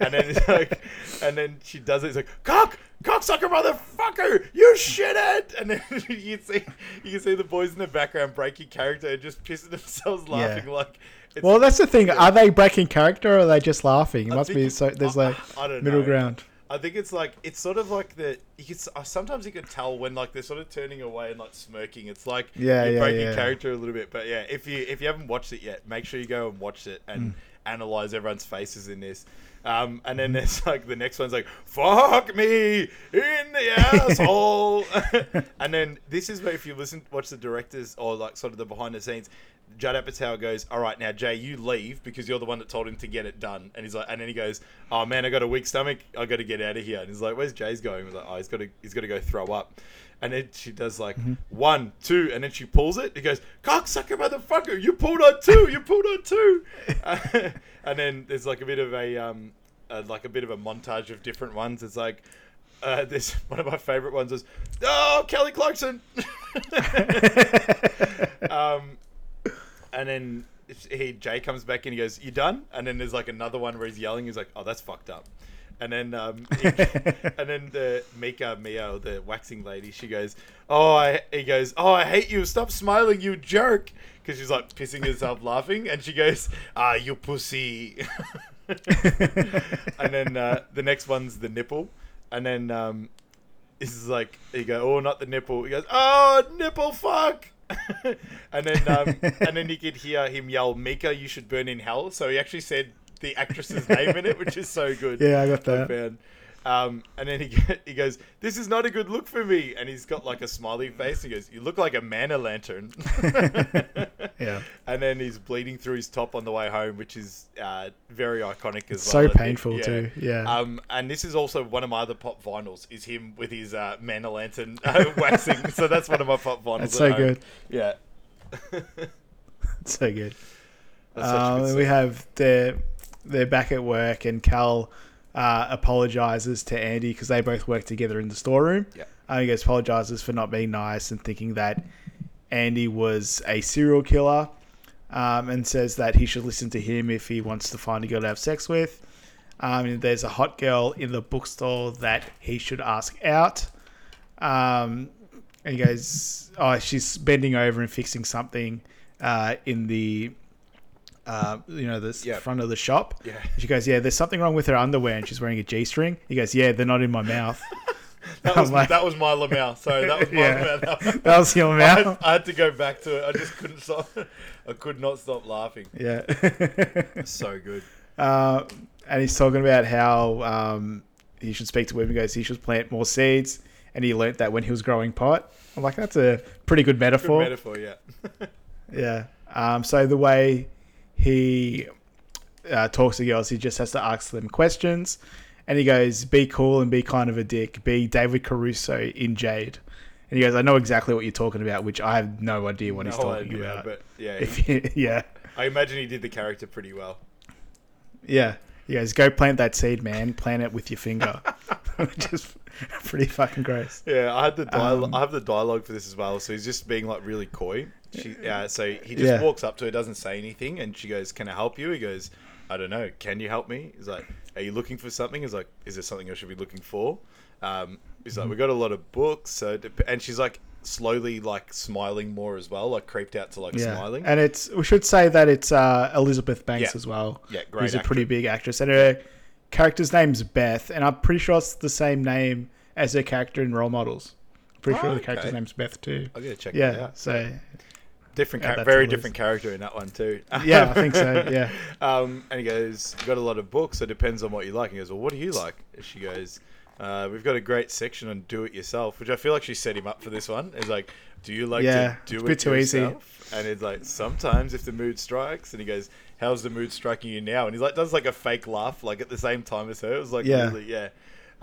and then it's like, and then she does it. It's like, "Cock, cocksucker, motherfucker, you shithead!" And then you can see you can see the boys in the background breaking character and just pissing themselves laughing like. It's, Well, that's the thing. Are they breaking character or are they just laughing? It I must be so. There's like I don't middle know. ground. I think it's like it's sort of like the you could, uh, sometimes you can tell when like they're sort of turning away and like smirking. It's like Yeah, you're yeah, breaking yeah. character a little bit. But yeah, if you if you haven't watched it yet, make sure you go and watch it Mm. and analyze everyone's faces in this. Um, and then there's like the next one's like "fuck me in the asshole," and then this is where if you listen, watch the directors or like sort of the behind the scenes, Judd Apatow goes, "All right, now Jay, you leave because you're the one that told him to get it done." And he's like, and then he goes, "Oh man, I got a weak stomach. I got to get out of here." And he's like, "Where's Jay's going?" He's like, "Oh, he's got to, he's got to go throw up." And then she does like one, two, and then she pulls it. He goes, "Cocksucker, motherfucker! You pulled on two. You pulled on two. and then there's like a bit of a um, uh, like a bit of a montage of different ones. It's like. Uh, this one of my favorite ones is oh Kelly Clarkson, um, and then he Jay comes back and he goes, "You done?" And then there's like another one where he's yelling. He's like, "Oh, that's fucked up." And then, um, he- and then the Miki Mia, the waxing lady, she goes, "Oh, I," he goes, "Oh, I hate you. Stop smiling, you jerk." Because she's like pissing herself laughing, and she goes, "Ah, you pussy." and then uh, the next one's the nipple, and then um, this is like he go, "Oh, not the nipple." He goes, "Oh, nipple fuck." and then um, and then you could hear him yell, "Mika, you should burn in hell." So he actually said the actress's name in it, which is so good. Yeah, I got that. found. Um, and then he he goes, "This is not a good look for me." And he's got like a smiley face. He goes, "You look like a man o' lantern." Yeah. And then he's bleeding through his top on the way home, which is uh, very iconic as so well. Think. painful too, yeah. Um, and this is also one of my other pop vinyls. Is him with his uh, man o' lantern uh, waxing. so that's one of my pop vinyls. That's so home. good. Yeah. so good. That's Um, good we have they're they're back at work, and Cal uh, apologizes to Andy because they both work together in the storeroom. Yeah. Uh, he goes apologizes for not being nice and thinking that Andy was a serial killer, um, and says that he should listen to him if he wants to find a girl to have sex with. Um, and there's a hot girl in the bookstore that he should ask out. Um, and he goes, "Oh, she's bending over and fixing something uh, in the, uh, you know, the Yeah. front of the shop." Yeah. She goes, "Yeah, there's something wrong with her underwear, and she's wearing a g-string." He goes, "Yeah, they're not in my mouth." That was, like- that was my Lamau. Sorry, that was my Yeah. Lamau. that was your I had, mouth. I had to go back to it. I just couldn't stop. I could not stop laughing. yeah. So good. uh, and he's talking about how um, he should speak to women. He goes, he should plant more seeds, and he learnt that when he was growing pot. I'm like, that's a pretty good Good metaphor. metaphor, yeah. Yeah. Um, so the way he uh, talks to girls, he just has to ask them questions. And he goes, be cool and be kind of a dick. Be David Caruso in Jade. And he goes, I know exactly what you're talking about, which I have no idea what he's talking idea, about. but yeah, he- yeah. I imagine he did the character pretty well. Yeah. He goes, go plant that seed, man. Plant it with your finger. Which is pretty fucking gross. Yeah, I had the dialogue. Um, I have the dialogue for this as well. So he's just being like really coy. She, uh, so he just Yeah. walks up to her, doesn't say anything, and she goes, "Can I help you?" He goes, "I don't know. Can you help me?" He's like, "Are you looking for something?" He's like, "Is there something I should be looking for?" Um, he's Mm-hmm. like, "We got a lot of books." So, and she's like slowly like smiling more as well, like creeped out to like Yeah. smiling. And it's we should say that it's uh, Elizabeth Banks Yeah. as well. Yeah, great Who's a pretty big actress. And her character's name's Beth, and I'm pretty sure it's the same name as her character in Role Models. Pretty Oh, sure the character's okay. name's Beth too. I'll get to check that Yeah, out. so different, very different character in that one too. yeah, I think so. Yeah, Um, and he goes, "You got a lot of books. So it depends on what you like." He goes, "Well, what do you like?" And she goes, uh, "We've got a great section on do it yourself," which I feel like she set him up for this one. It's like, "Do you like Yeah, to do it's a it bit too easy. yourself?" And it's like, "Sometimes if the mood strikes." And he goes, "How's the mood striking you now?" And he's like, does like a fake laugh, like at the same time as her. It was like, Yeah. really, yeah.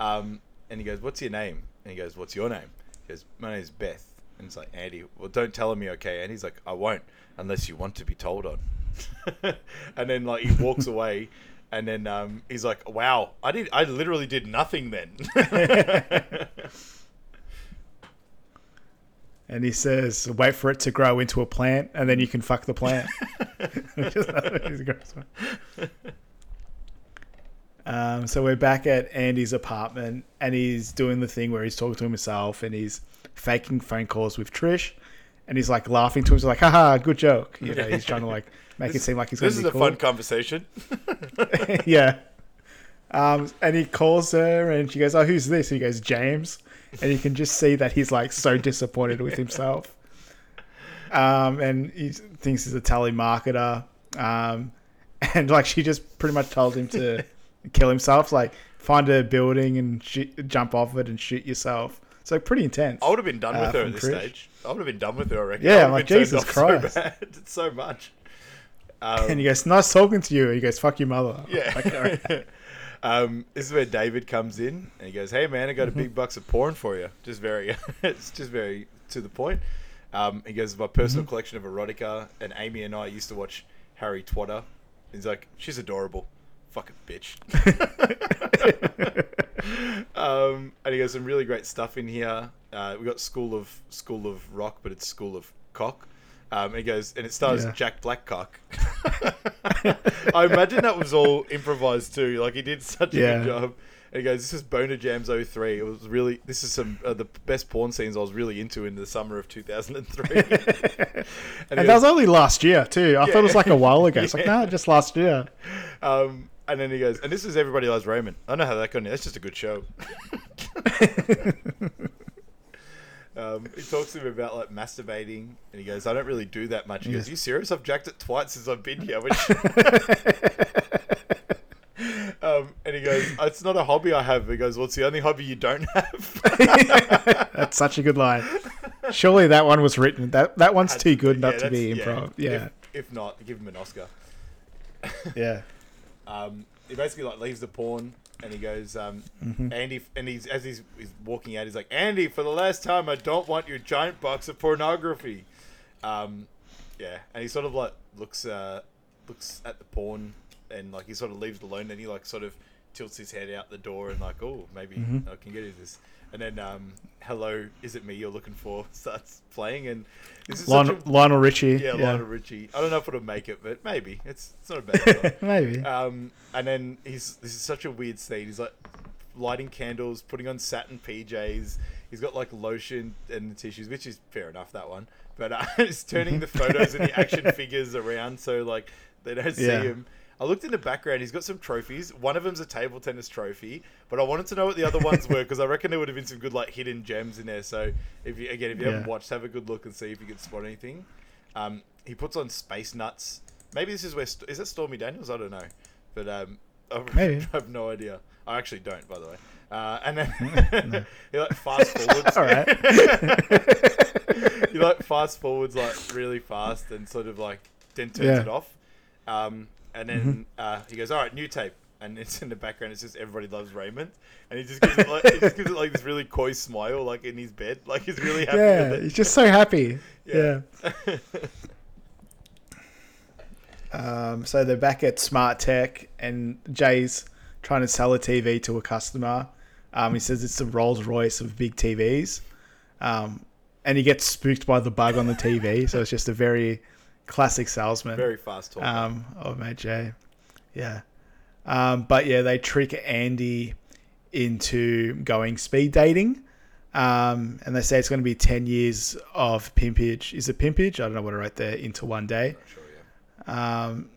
Um, and he goes, "What's your name?" And he goes, "What's your name?" He goes, "My name's Beth." And it's like, Andy, well, don't tell him, okay? And he's like, I won't, unless you want to be told on. and then like he walks away, and then um, he's like, wow, I did, I literally did nothing then. and he says, "Wait for it to grow into a plant, and then you can fuck the plant." Um, so we're back at Andy's apartment, and he's doing the thing where he's talking to himself, and he's faking phone calls with Trish, and he's like laughing to himself, like, "Haha, good joke." You know, he's trying to like make it seem like he's going this is a cool. fun conversation. yeah. Um, and he calls her, and she goes, "Oh, who's this?" And he goes, "James," and you can just see that he's like so disappointed with himself. Um, and he thinks he's a telemarketer. Um, and like she just pretty much told him to kill himself, like find a building and shoot, jump off it and shoot yourself. So pretty intense. I would have been done Uh, with her at this Trish. stage. I would have been done with her. I reckon. Yeah, I would've like, Jesus so Christ. bad. It's so much. Um, and he goes, "Nice talking to you." He goes, "Fuck your mother." Yeah. Like, right. um, this is where David comes in and he goes, "Hey man, I got a Mm-hmm. big box of porn for you." Just very, it's just very to the point. Um, he goes, "My personal Mm-hmm. collection of erotica." And Amy and I used to watch Harry Twatter. He's like, "She's adorable." Fucking bitch. um, and he goes, "Some really great stuff in here." Uh, we got School of School of Rock, but it's School of Cock. Um, and he goes, and it stars Yeah. Jack Blackcock. I imagine that was all improvised too. Like he did such a Yeah. good job. he goes, "This is Boner Jams 03. It was really this is some uh, the best porn scenes I was really into in the summer of 2003." and And that was only last year too. I thought it was like a while ago. It's like Yeah. no, just last year. um, and then he goes, "And this is Everybody Loves Raymond." I know how that got in. That's just a good show. Um, he talks to him about like masturbating, and he goes, "I don't really do that much." He goes, "You serious? I've jacked it twice since I've been here." Which, um, and he goes, "It's not a hobby I have." He goes, "Well, it's the only hobby you don't have." That's such a good line. Surely that one was written. That that one's too good not Yeah, to be improv. Yeah, If, if not, give him an Oscar. yeah. Um, he basically like leaves the porn and he goes, um, Mm-hmm. Andy, and he's as he's, he's walking out, he's like, Andy, for the last time, I don't want your giant box of pornography. Um, yeah, and he sort of like looks uh, looks at the porn and like he sort of leaves it alone. and he like sort of tilts his head out the door and like, oh, maybe Mm-hmm. I can get you this. And then, um, hello, is it me you're looking for? Starts playing, and this is Lionel, a, Lionel Richie. yeah, Yeah, Lionel Richie. I don't know if it'll make it, but maybe it's it's not a bad. song. maybe. Um, and then he's this is such a weird scene. He's like lighting candles, putting on satin PJs. He's got like lotion and tissues, which is fair enough that one. But uh, he's turning the photos and the action figures around so like they don't see Yeah. him. I looked in the background. He's got some trophies. One of them's a table tennis trophy, but I wanted to know what the other ones were because I reckon there would have been some good like hidden gems in there. So if you again, if you haven't watched, have a good look and see if you can spot anything. Um, he puts on space nuts. Maybe this is where is it Stormy Daniels? I don't know, but um, I have no idea. I actually don't, by the way. Uh, and then he like fast forwards. All right. he like fast forwards like really fast and sort of like then turns Yeah. it off. Um, and then Mm-hmm. uh, he goes, "All right, new tape." And it's in the background. It's just everybody loves Raymond, and he just gives it like he just gives it like this really coy smile, like in his bed, like he's really happy Yeah, he's just so happy. Yeah. Yeah. Um, so they're back at Smart Tech, and Jay's trying to sell a TV to a customer. Um, he says it's the Rolls Royce of big TVs, um, and he gets spooked by the bug on the TV. so it's just a very classic salesman. Very fast talk. um, of Mate J. Yeah. Um, but yeah, they trick Andy into going speed dating. Um, and they say it's going to be 10 years of pimpage. Is it pimpage? I don't know what I wrote there into one day. sure, yeah. Um,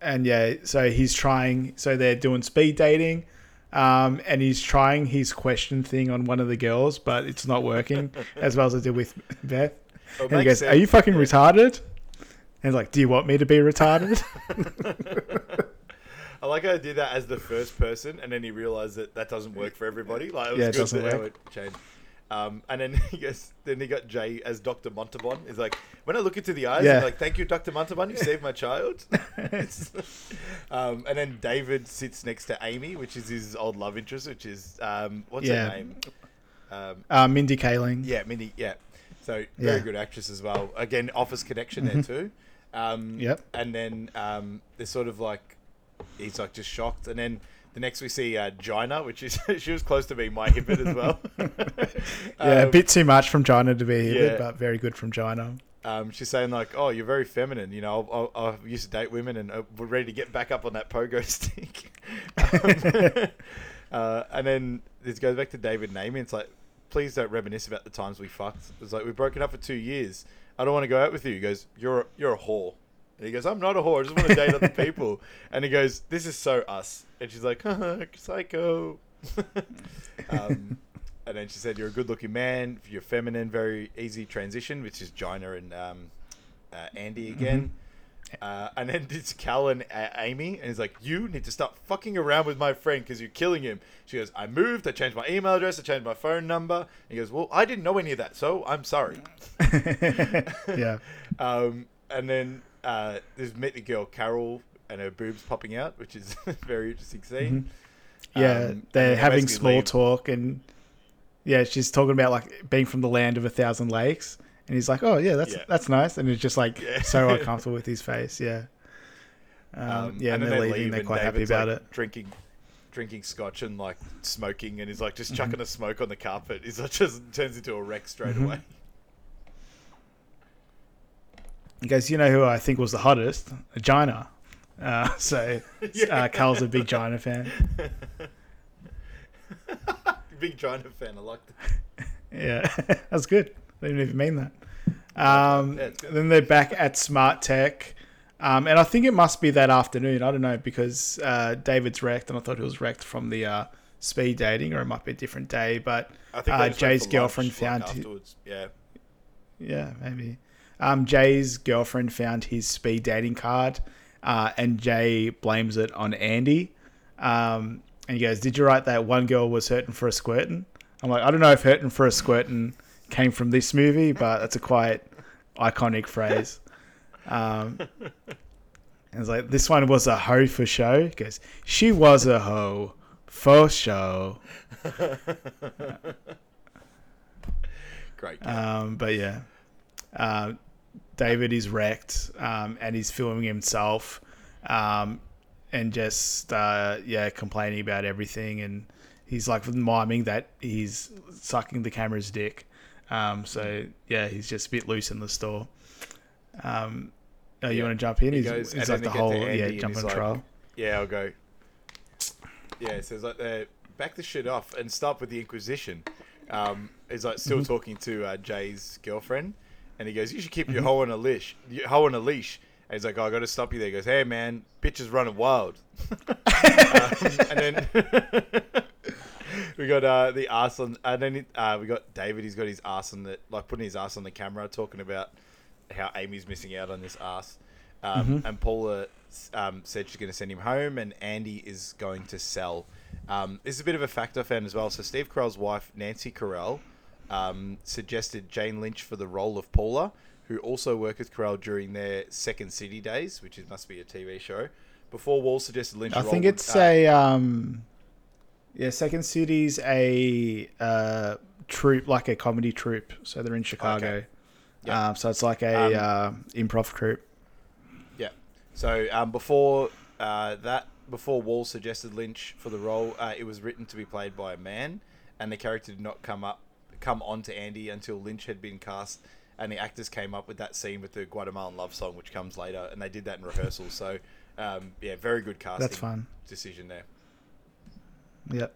and yeah, so he's trying, so they're doing speed dating. Um, and he's trying his question thing on one of the girls, but it's not working as well as I did with Beth. It And he goes, sense. Are you fucking retarded? And like, Do you want me to be retarded? I like how I did that as the first person, and then he realized that that doesn't work for everybody. Like, it was Yeah, it good doesn't work. it changed. Um, and then he goes, then he got Jay as Dr. Montalban. He's like, when I look into the eyes, Yeah. I'm like, thank you, Dr. Montalban, you saved my child. Um, and then David sits next to Amy, which is his old love interest, which is, um, what's Yeah. her name? Um, uh, Mindy Kaling. yeah, Mindy, yeah. So, very Yeah. Mm-hmm. good actress as well. Again, Office connection there too. Um, Yep. And then um, they're sort of like, he's like just shocked. And then the next we see uh, Gina, which is, she was close to being my hibbit as well. Yeah, a Um, bit too much from Gina to be here, yeah. but very good from Gina. um, she's saying like, "Oh, you're very feminine. You know, I, I, I used to date women, and uh, we're ready to get back up on that pogo stick." Um, uh, and then this goes back to David Amy. It's like, please don't reminisce about the times we fucked. It's like we've broken up for two years. I don't want to go out with you. He goes, "You're a, you're a whore." And he goes, "I'm not a whore. I just want to date other people." And he goes, "This is so us." And she's like, "Psycho." um, and then she said, "You're a good-looking man. You're feminine, very easy transition," which is Gina and um, uh, Andy again. Uh, and then it's Cal and uh, Amy, and he's like, "You need to stop fucking around with my friend because you're killing him." She goes, "I moved. I changed my email address. I changed my phone number." he goes, "Well, I didn't know any of that, so I'm sorry." yeah. Um, and then uh, there's met the girl Carol and her boobs popping out, which is a very interesting scene. Yeah, Um, they're they having small leave. talk, and yeah, she's talking about like being from the land of a thousand lakes, and he's like, "Oh yeah, that's Yeah. that's nice," and it's just like Yeah. so uncomfortable with his face. Yeah, um, Um, yeah, and, then they're leaving. leave They're and quite happy about like, it. Drinking, drinking scotch and like smoking, and he's like Mm-hmm. just chucking a smoke on the carpet. He's like just turns into a wreck straight Mm-hmm. away. He goes, "You know who I think was the hottest? Gina." Uh, so uh, Cal's a big Gina fan. big China fan. I liked it. Yeah, that's good. I didn't even mean that. Um, Yeah, it's good. then they're back at Smart Tech. Um, and I think it must be that afternoon. I don't know because uh, David's wrecked, and I thought he was wrecked from the uh, speed dating, or it might be a different day. But I think uh, they Jay's girlfriend lunch, like, found his, afterwards. Yeah. yeah, maybe. Um, Jay's girlfriend found his speed dating card, uh, and Jay blames it on Andy. Um, and he goes, "Did you write that one girl was hurting for a squirtin'?" I'm like, I don't know if hurting for a squirtin' came from this movie, but that's a quite iconic phrase. Um, and it's like this one was a hoe for show. He goes, she was a hoe for show. Great. Um, but yeah, uh, David is wrecked, um, and he's filming himself, um, and just uh, yeah, complaining about everything, and he's like miming that he's sucking the camera's dick. Um, so yeah, he's just a bit loose in the store. Um, oh, you Yeah. want to jump in? He He's, goes- he's like the they get to whole yeah, jump on like- trial. Yeah, I'll go. Yeah, so it's like they back the shit off and start with the Inquisition. Um, he's like Mm-hmm. still talking to uh, Jay's girlfriend, and he goes, "You should keep your Mm-hmm. hoe on a leash, your hoe on a leash." And he's like, oh, "I got to stop you there." He goes, "Hey man, bitch is running wild." um, and then we got uh, the ass on, and then uh, we got David. He's got his ass on the like putting his ass on the camera, talking about how Amy's missing out on this ass. Um, And Paula um, said she's going to send him home, and Andy is going to sell. Um, this is a bit of a fact I found as well. So Steve Carell's wife, Nancy Carell, um, suggested Jane Lynch for the role of Paula, who also worked with Carell during their Second City days, which is, must be a TV show. Before Wall suggested Lynch. I role think it's uh, a um, yeah. Second City's a uh, troupe, like a comedy troupe. So they're in Chicago. Yeah. Um, so it's like a Um, uh, improv troupe. Yeah. So um, before uh, that, before Wall suggested Lynch for the role, uh, it was written to be played by a man, and the character did not come up come on to Andy until Lynch had been cast, and the actors came up with that scene with the Guatemalan love song, which comes later, and they did that in rehearsal. So um, yeah, very good casting. That's fun. Decision there. Yep.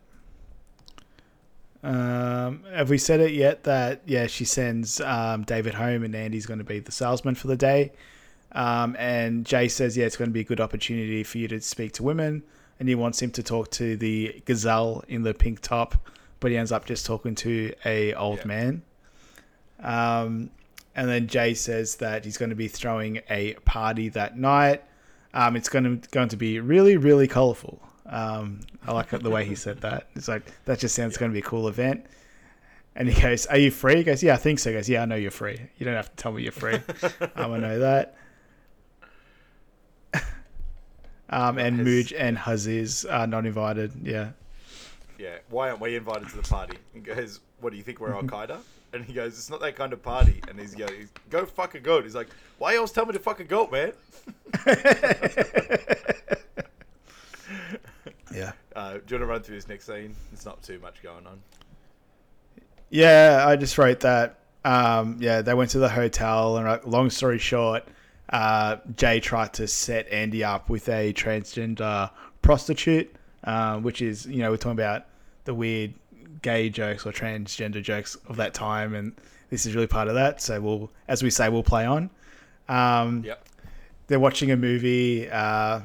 Um, have we said it yet that yeah she sends um, David home and Andy's going to be the salesman for the day, um, and Jay says yeah it's going to be a good opportunity for you to speak to women, and he wants him to talk to the gazelle in the pink top, but he ends up just talking to a old Yeah. man. Um, and then Jay says that he's going to be throwing a party that night. Um, it's going to going to be really really colorful. Um, I like the way he said that. It's like that just sounds going to be a cool event. And he goes, "Are you free?" He goes, "Yeah, I think so." He goes, "Yeah, I know you're free. You don't have to tell me you're free. um, I know that." um, and Mooj and Haziz are not invited. Yeah. Yeah. Why aren't we invited to the party? He goes, "What do you think we're Al Qaeda?" And he goes, "It's not that kind of party." And he's goes, "Go fuck a goat." He's like, "Why you always tell me to fuck a goat, man?" Yeah. Uh, do you want to run through this next scene? There's not too much going on. Yeah, I just wrote that. Um, yeah, they went to the hotel, and uh, long story short, uh, Jay tried to set Andy up with a transgender prostitute, uh, which is, you know, we're talking about the weird gay jokes or transgender jokes of that time, and this is really part of that. So we'll, as we say, we'll play on. Um, Yep. they're watching a movie uh,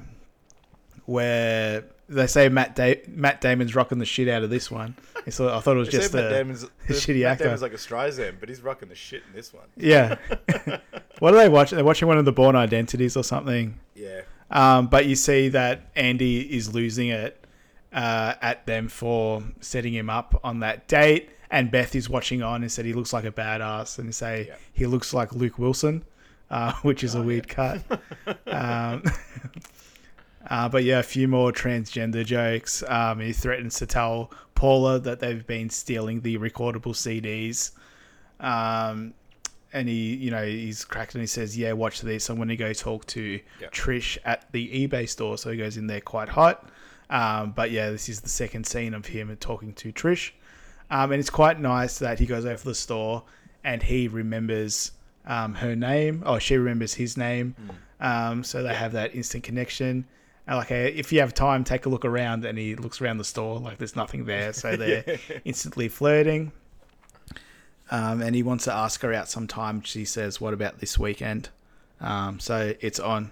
where they say Matt da- Matt Damon's rocking the shit out of this one. I thought it was just said Matt Damon's, a the- shitty Matt actor. Damon's like a Streisand, but he's rocking the shit in this one. Yeah. what are they watching? They're watching one of the Bourne Identities or something. Yeah. Um, but you see that Andy is losing it uh, at them for setting him up on that date. And Beth is watching on and said he looks like a badass. And say Yeah. he looks like Luke Wilson, uh, which is a weird cut. um, uh, but yeah, a few more transgender jokes. Um, he threatens to tell Paula that they've been stealing the recordable CDs. Um, and he, you know, he's cracked and he says, "Yeah, watch this. I'm going to go talk to. Trish at the eBay store." So he goes in there quite hot. Um, but yeah, this is the second scene of him talking to Trish, um, and it's quite nice that he goes over to the store and he remembers um, her name. Oh, she remembers his name. Um, so they have that instant connection. And like, eh, if you have time, take a look around. And he looks around the store, like there's nothing there. So they're instantly flirting. Um, and he wants to ask her out sometime. She says, "What about this weekend?" Um, so it's on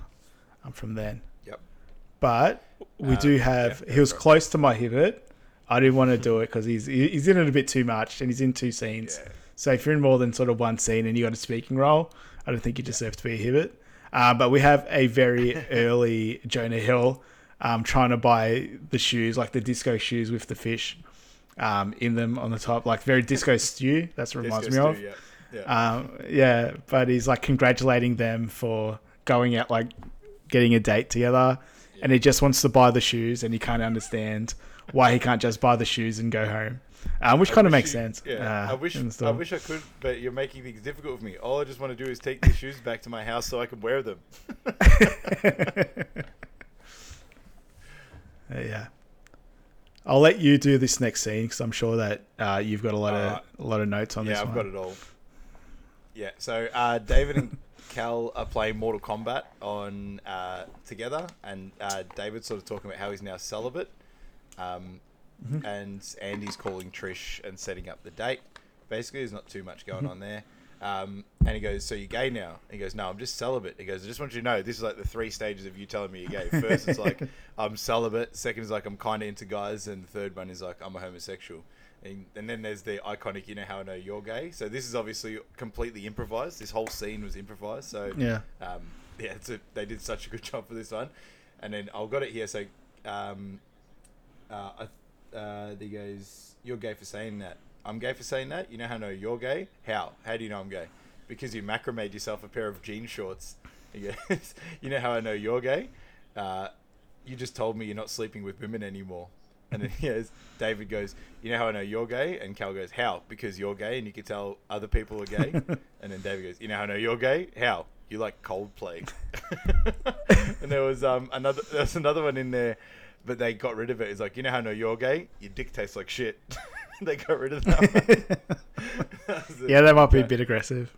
um, from then. Yep. But we do have. he was close to my it. I didn't want to do it because he's he's in it a bit too much, and he's in two scenes. Yeah. So if you're in more than sort of one scene and you got a speaking role, I don't think you deserve to be a hibbit. Uh, but we have a very early Jonah Hill um, trying to buy the shoes, like the disco shoes with the fish um, in them on the top, like very Disco Stu. That's what it reminds Disco me of. yeah. Yeah. Um, yeah, but he's like congratulating them for going out, like getting a date together, and he just wants to buy the shoes, and he can't understand why he can't just buy the shoes and go home, um, which kind of makes you- sense. Yeah, uh, I wish I wish I could, but you're making things difficult for me. All I just want to do is take the shoes back to my house so I can wear them. yeah. I'll let you do this next scene because I'm sure that uh, you've got a lot Alright. of a lot of notes on yeah, this Yeah, I've one. got it all. Yeah, so uh, David and Cal are playing Mortal Kombat on uh, together, and uh, David's sort of talking about how he's now celibate, um, Mm-hmm. and Andy's calling Trish and setting up the date. Basically, there's not too much going Mm-hmm. on there. Um, and he goes, "So you're gay now?" He goes, "No, I'm just celibate." He goes, "I just want you to know this is like the three stages of you telling me you're gay. First, it's like I'm celibate. Second is like I'm kind of into guys, and the third one is like I'm a homosexual." And, and then there's the iconic, you know how I know you're gay. So this is obviously completely improvised. This whole scene was improvised. So Yeah. um, yeah, it's a, they did such a good job for this one. And then I've got it here. So um, uh, I- uh, he goes, "You're gay for saying that. I'm gay for saying that. You know how I know you're gay? How? How do you know I'm gay? Because you macrameed yourself a pair of jean shorts. He goes, you know how I know you're gay? Uh, you just told me you're not sleeping with women anymore. And then he goes, David goes, you know how I know you're gay? And Cal goes, how? Because you're gay and you can tell other people are gay. and then David goes, you know how I know you're gay? How? You like Coldplay. and there was um another there was another one in there, but they got rid of it. It's like, you know how I know you're gay? Your dick tastes like shit. they got rid of that. one. yeah, that might be a bit aggressive.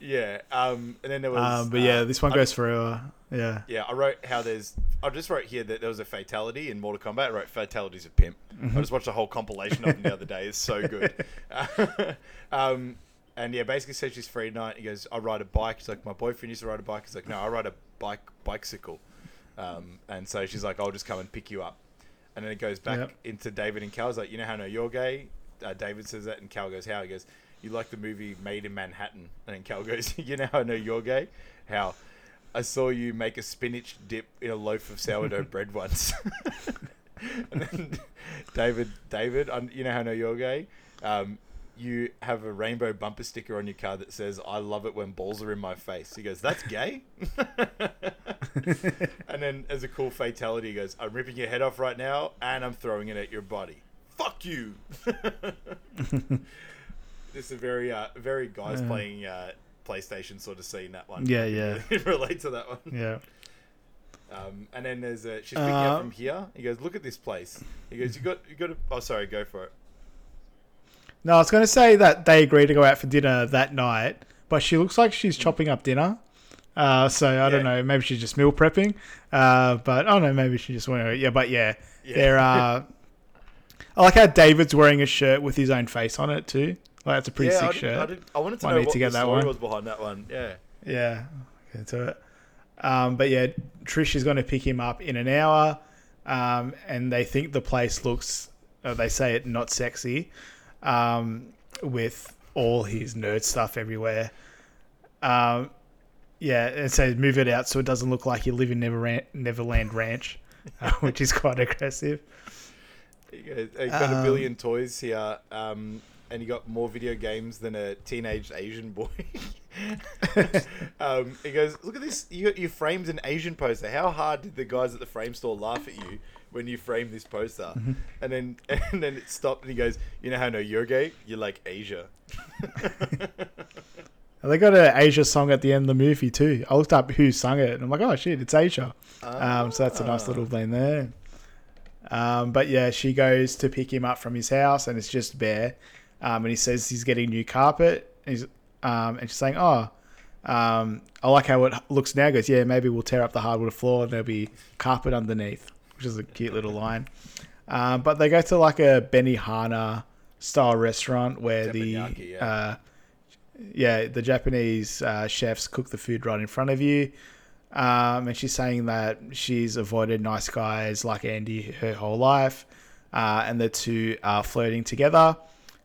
Yeah. Um. And then there was. Um, but yeah, uh, this one I- goes forever. Yeah. Yeah, I wrote how there's. I just wrote here that there was a fatality in Mortal Kombat. I wrote fatalities of pimp. Mm-hmm. I just watched a whole compilation of them the other day. It's so good. um, and yeah, basically said she's free tonight. He goes, I ride a bike. She's like, my boyfriend used to ride a bike. He's like, no, I ride a bike bicycle. Um, and so she's like, I'll just come and pick you up. And then it goes back Yep. into David and Cal's like, you know how I know you're gay? Uh, David says that, and Cal goes, how? He goes, you like the movie Maid in Manhattan? And then Cal goes, you know how I know you're gay? How? I saw you make a spinach dip in a loaf of sourdough bread once. and then David, David, you know how I know you're gay? Um, you have a rainbow bumper sticker on your car that says, I love it when balls are in my face. He goes, That's gay? and then, as a cool fatality, he goes, I'm ripping your head off right now and I'm throwing it at your body. Fuck you! this is a very, uh, very guys Yeah. playing uh, PlayStation sort of scene, that one. Yeah, yeah. relate to that one. Yeah. Um, and then there's a she's picking up Um, from here. He goes, "Look at this place." He goes, "You got, you got to." Oh, sorry, go for it. No, I was going to say that they agreed to go out for dinner that night, but she looks like she's chopping up dinner. Uh, so I don't know. Maybe she's just meal prepping. Uh, but I don't know. Maybe she just went. to Yeah, but yeah, Yeah. there are. I like how David's wearing a shirt with his own face on it too. Like that's a pretty yeah, sick I, did, shirt. I, did, I wanted to Might know need what to get the that story one. was behind that one. Yeah, Yeah, get into it. Um, but yeah, Trish is going to pick him up in an hour, um, and they think the place looks. Uh, they say it not sexy, um, with all his nerd stuff everywhere. Um, yeah, and so move it out so it doesn't look like you live in Neverland, Neverland Ranch, uh, which is quite aggressive. he, goes, got a Um, billion toys here, um, and he got more video games than a teenage Asian boy. um, he goes, "Look at this! You got you framed an Asian poster. How hard did the guys at the frame store laugh at you?" When you framed this poster, Mm-hmm. and then and then it stopped, and he goes, "You know how know you're gay? You like Asia." And they got an Asia song at the end of the movie too. I looked up who sung it, and I'm like, oh shit, it's Asia. Um, so that's a nice little blend there. Um, but yeah, she goes to pick him up from his house, and it's just Bear. Um, and he says he's getting new carpet. And he's um, and she's saying, oh, Um, I like how it looks now. Goes, yeah, maybe we'll tear up the hardwood floor and there'll be carpet underneath, which is a cute little line. Um, but they go to like a Benihana style restaurant where the yeah. uh, yeah the Japanese uh, chefs cook the food right in front of you. Um, and she's saying that she's avoided nice guys like Andy her whole life, uh, and the two are flirting together.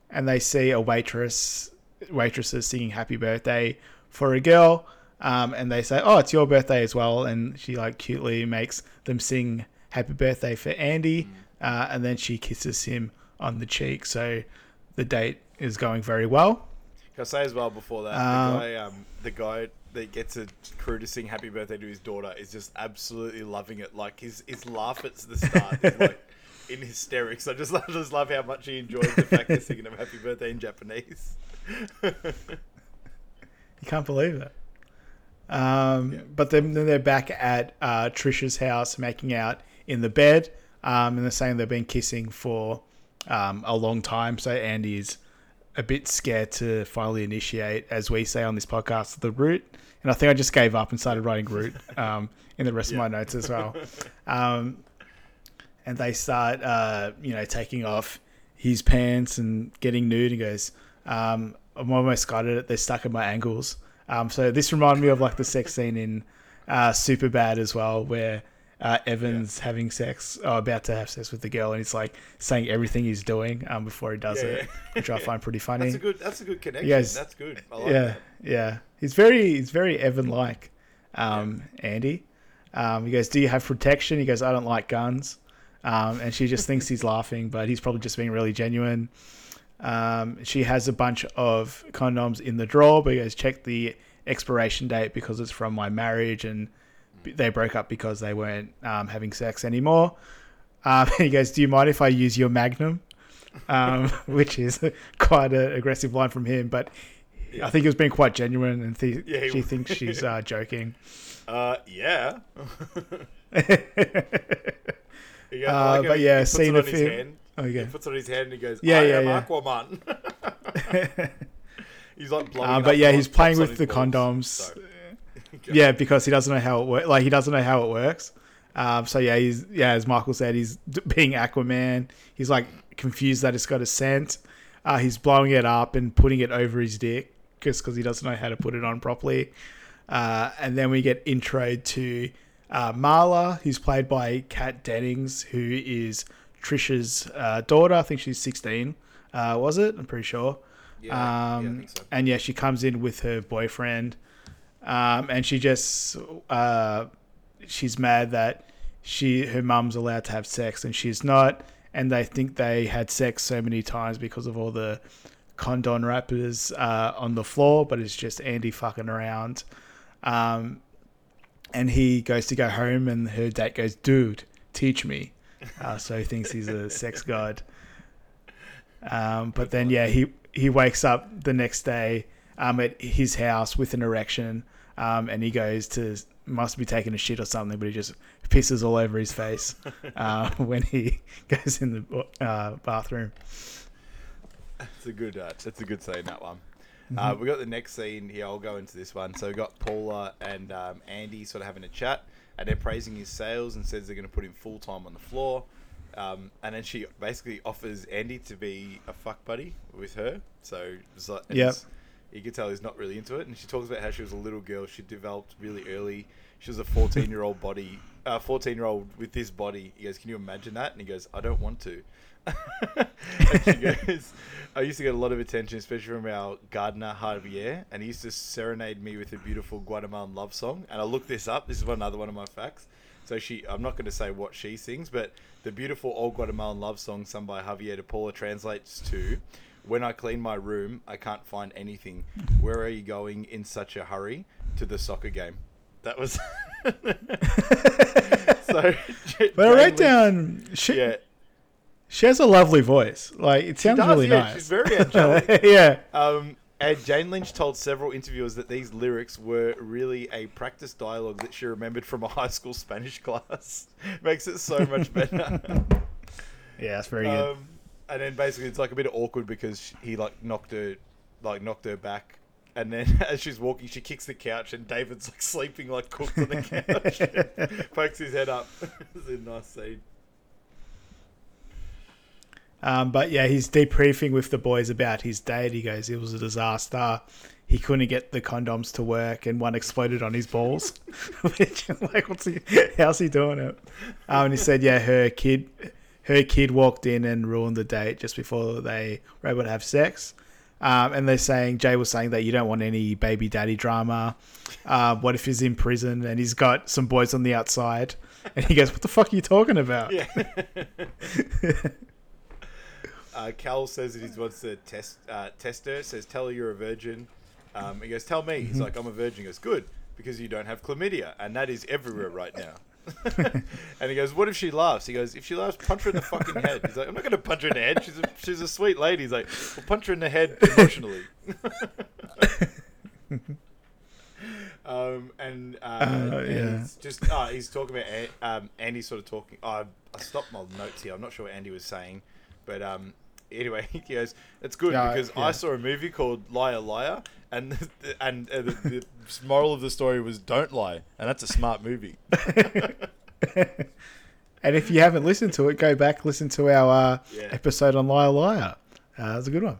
And they see a waitress, waitresses singing "Happy Birthday" for a girl, um, and they say, "Oh, it's your birthday as well." And she like cutely makes them sing "Happy Birthday" for Andy, uh, and then she kisses him on the cheek. So the date is going very well. Can I say as well before that Um, the guy, um, the guy that gets a crew to sing "Happy Birthday" to his daughter is just absolutely loving it. Like his his laugh at the start is like in hysterics. I just I just love how much he enjoys the fact they're singing him "Happy Birthday" in Japanese. You can't believe it. Um, But then, then they're back at uh, Trisha's house making out in the bed. Um, and they're saying they've been kissing for um, a long time. So Andy is a bit scared to finally initiate, as we say on this podcast, the root. And I think I just gave up and started writing root um, in the rest of my notes as well. Um, and they start, uh, you know, taking off his pants and getting nude. He goes, um, "I'm almost got it. They're stuck in my ankles." Um, so this reminded me of like the sex scene in uh, Superbad as well, where uh, Evan's having sex, or about to have sex with the girl, and he's like saying everything he's doing um, before he does Yeah, it, yeah. which I find pretty funny. That's a good that's a good connection. guys- that's good. I like yeah, that. yeah. He's very he's very Evan like, um, Andy. Um, he goes, "Do you have protection?" He goes, "I don't like guns," um, and she just thinks he's laughing, but he's probably just being really genuine. Um, she has a bunch of condoms in the drawer, but he goes, "Check the expiration date because it's from my marriage, and they broke up because they weren't um, having sex anymore." Um, he goes, "Do you mind if I use your Magnum?" Um, which is quite an aggressive line from him, but I think he was being quite genuine, and th- Yeah, she was. thinks she's uh, joking. Uh, yeah. Goes- Uh, like but he- yeah, scene it of his him- hand. Oh, yeah. He puts it on his hand and he goes, Yeah, yeah, yeah. Aquaman. he's like blowing Uh, but yeah, he's playing with the balls. condoms. So- Yeah, because he doesn't know how it works. Like he doesn't know how it works. Um, so yeah, he's yeah, as Michael said, he's d- being Aquaman. He's like confused that it's got a scent. Uh, he's blowing it up and putting it over his dick just because he doesn't know how to put it on properly. Uh, and then we get introed to uh, Marla, who's played by Kat Dennings, who is Trisha's uh, daughter. I think she's 16. Uh, was it? I'm pretty sure. Yeah, yeah, um, think so. And yeah, she comes in with her boyfriend, um, and she just uh, she's mad that she her mum's allowed to have sex and she's not, and they think they had sex so many times because of all the condom wrappers uh, on the floor, but it's just Andy fucking around. Um, and he goes to go home, and her date goes, "Dude, teach me." Uh, so he thinks he's a sex god. Um, but then, yeah, he he wakes up the next day um, at his house with an erection, um, and he goes to must be taking a shit or something, but he just pisses all over his face uh, when he goes in the uh, bathroom. It's a good. Uh, that's a good scene. That one. Mm-hmm. Uh, we got the next scene here. I'll go into this one. So we got Paula and um, Andy sort of having a chat, and they're praising his sales and says they're going to put him full time on the floor. Um, and then she basically offers Andy to be a fuck buddy with her. So it's like, Yep. You can tell he's not really into it. And she talks about how she was a little girl. She developed really early. She was a 14 year old body, uh, 14 year old with this body. He goes, Can you imagine that? And he goes, I don't want to. she goes, I used to get a lot of attention, especially from our gardener, Javier. And he used to serenade me with a beautiful Guatemalan love song. And I looked this up. This is another one of my facts. So she, I'm not going to say what she sings, but the beautiful old Guatemalan love song sung by Javier de Paula translates to, "When I clean my room, I can't find anything. Where are you going in such a hurry to the soccer game?" That was. so, But I Jane down she yeah, she has a lovely voice. Like it sounds does, really yeah, nice. she's very angelic. yeah. Um, and Jane Lynch told several interviewers that these lyrics were really a practice dialogue that she remembered from a high school Spanish class. Makes it so much better. Yeah, that's very good. And then basically it's like a bit awkward because he like knocked her, like knocked her back and then as she's walking, she kicks the couch, and David's like sleeping like cooked on the couch. Pokes his head up. it's a nice scene. Um, but yeah, he's debriefing with the boys about his date. He goes, it was a disaster. He couldn't get the condoms to work, and one exploded on his balls. Which, like, what's he? How's he doing it? Um, and he said, yeah, her kid, her kid walked in and ruined the date just before they were able to have sex. Um, and they're saying Jay was saying that you don't want any baby daddy drama. Uh, what if he's in prison and he's got some boys on the outside? And he goes, "What the fuck are you talking about?" Yeah. uh, Cal says that he wants to test uh, test her. Says, "Tell her you're a virgin." Um, he goes, "Tell me." He's like, "I'm a virgin." He goes, "Good, because you don't have chlamydia, and that is everywhere right now." And he goes, "What if she laughs?" He goes, "If she laughs, punch her in the fucking head." He's like, "I'm not going to punch her in the head. She's a, she's a sweet lady." He's like, "Well, punch her in the head emotionally." um, and uh, Uh, yeah. he's just uh, he's talking about um, Andy sort of talking. Oh, I stopped my notes here. I'm not sure what Andy was saying, but um, anyway, he goes, "It's good Yeah, because yeah. I saw a movie called Liar Liar." And and uh, the, the moral of the story was don't lie, and that's a smart movie. And if you haven't listened to it, go back listen to our uh, Yeah. episode on Liar Liar. Uh, that's a good one.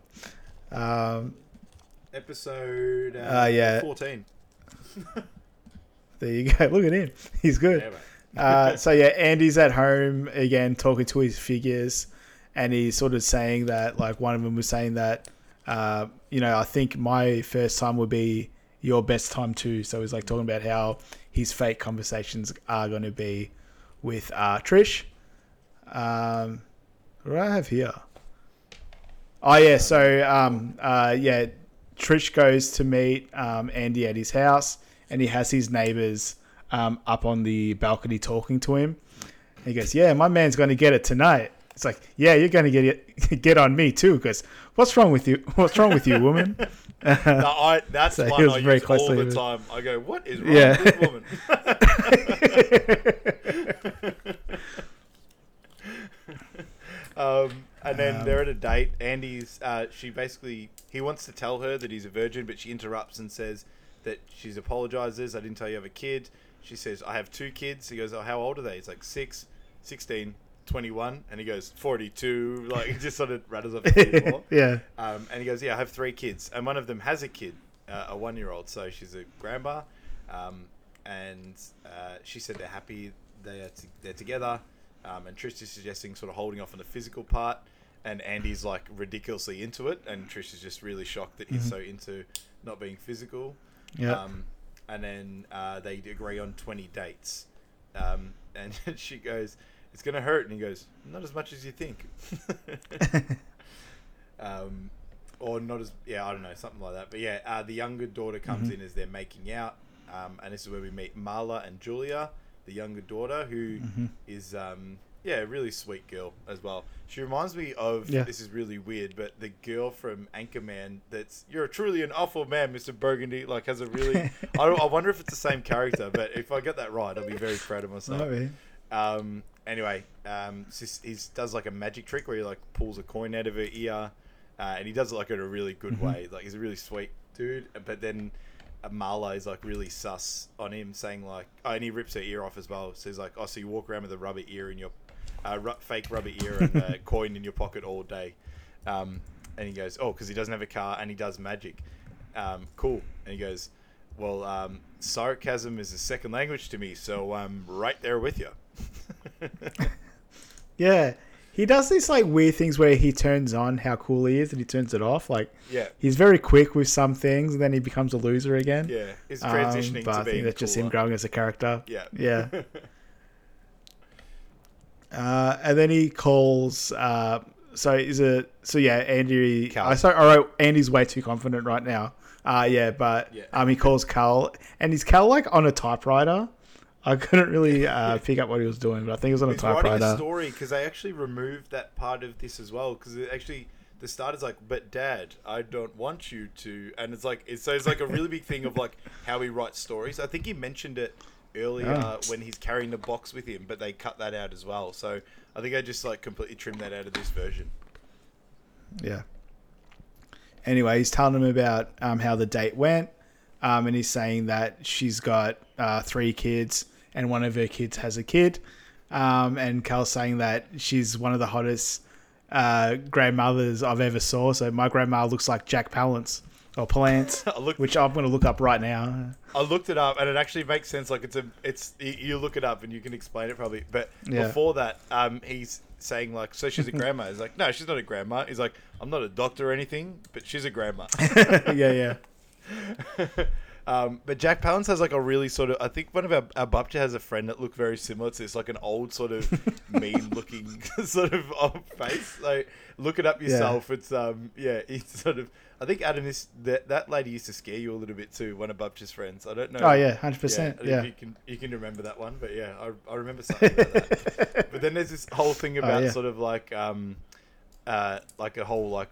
Um, Episode uh, Uh, yeah. fourteen. there you go. Look at him. He's good. Uh, so yeah, Andy's at home again talking to his figures, and he's sort of saying that like one of them was saying that uh, you know I think my first time would be your best time too. So he's like talking about how his fake conversations are going to be with uh, Trish. Um, what do I have here? Oh yeah, so um, uh, yeah, Trish goes to meet um, Andy at his house, and he has his neighbors um, up on the balcony talking to him. And he goes, "Yeah, my man's going to get it tonight." It's like, "Yeah, you're to get it, get on me too." Because what's wrong with you? What's wrong with you, woman? No, I, that's So one I use all the with- time. I go, what is wrong Yeah. with this woman? um, and then they're at a date. Andy's, uh, she basically, he wants to tell her that he's a virgin, but she interrupts and says that she's apologizes. I didn't tell you I have a kid. She says, I have two kids. He goes, oh, how old are they? He's like, six, 16, 21. And he goes, 42. Like, he just sort of rattles off more. yeah, Um, and he goes, "Yeah, I have three kids, and one of them has a kid, uh, a one-year-old. So she's a grandma." Um, and uh, she said they're happy they are t- they're together. Um, and Trish is suggesting sort of holding off on the physical part, and Andy's like ridiculously into it, and Trish is just really shocked that he's so into not being physical. Yeah. Um, and then uh, they agree on twenty dates, um, and she goes, "It's gonna hurt," and he goes, "Not as much as you think." um, or not as yeah, I don't know, something like that. But yeah, uh, the younger daughter comes in as they're making out, um, and this is where we meet Marla and Julia, the younger daughter, who is um, yeah, a really sweet girl as well. She reminds me of Yeah. this is really weird, but the girl from Anchorman. That's you're truly an awful man, Mister Burgundy. Like has a really. I, don't, I wonder if it's the same character, but if I get that right, I'll be very proud of myself. Um, anyway, um, he does like a magic trick where he like pulls a coin out of her ear, uh, and he does it like in a really good way. Like he's a really sweet dude. But then Marla is like really sus on him, saying like, oh, and he rips her ear off as well. So he's like, oh, so you walk around with a rubber ear in your uh, ru- fake rubber ear and a coin in your pocket all day. Um, and he goes, oh, because he doesn't have a car and he does magic. Um, cool. And he goes, well, um, sarcasm is a second language to me, so I'm right there with you. Yeah. He does these like weird things where he turns on how cool he is and he turns it off. Like Yeah. he's very quick with some things and then he becomes a loser again. Yeah, he's Um, transitioning but to I being think that's just him growing as a character. Yeah. Yeah. Uh, and then he calls. Uh, so is it? So yeah, Andy. Cal. I sorry. All right, Andy's way too confident right now. Uh, yeah, but Yeah. um, he calls Cal, and is Cal like on a typewriter? I couldn't really uh, pick up what he was doing, but I think he was on a He's writing a typewriter. story because they actually removed that part of this as well. Because actually, the start is like, "But Dad, I don't want you to," and it's like, it's, so it's like a really big thing of like how he writes stories. I think he mentioned it earlier Oh. when he's carrying the box with him, but they cut that out as well. So I think I just like completely trimmed that out of this version. Yeah. anyway, he's telling him about um, how the date went, um, and he's saying that she's got uh, three kids, and one of her kids has a kid. Um, and Cal's saying that she's one of the hottest uh, grandmothers I've ever saw. So my grandma looks like Jack Palance or Palance, looked- which I'm going to look up right now. I looked it up, and it actually makes sense. Like it's a, it's you- you look it up, and you can explain it probably. But Yeah. before that, um, he's saying like, so she's a grandma. He's like, no, she's not a grandma. He's like, I'm not a doctor or anything, but she's a grandma. yeah, yeah. um, but Jack Palance has like a really sort of. I think one of our our Bupcha has a friend that looked very similar to this, like an old sort of mean-looking sort of old face. So look it up yourself. It's um, yeah, he's sort of. I think Adam is that that lady used to scare you a little bit too. One of Bupcha's friends. I don't know. Oh, yeah, 100%, I don't know yeah. you can you can remember that one, but yeah, I, I remember something about that. but then there's this whole thing about Oh, yeah. sort of like um, uh, like a whole like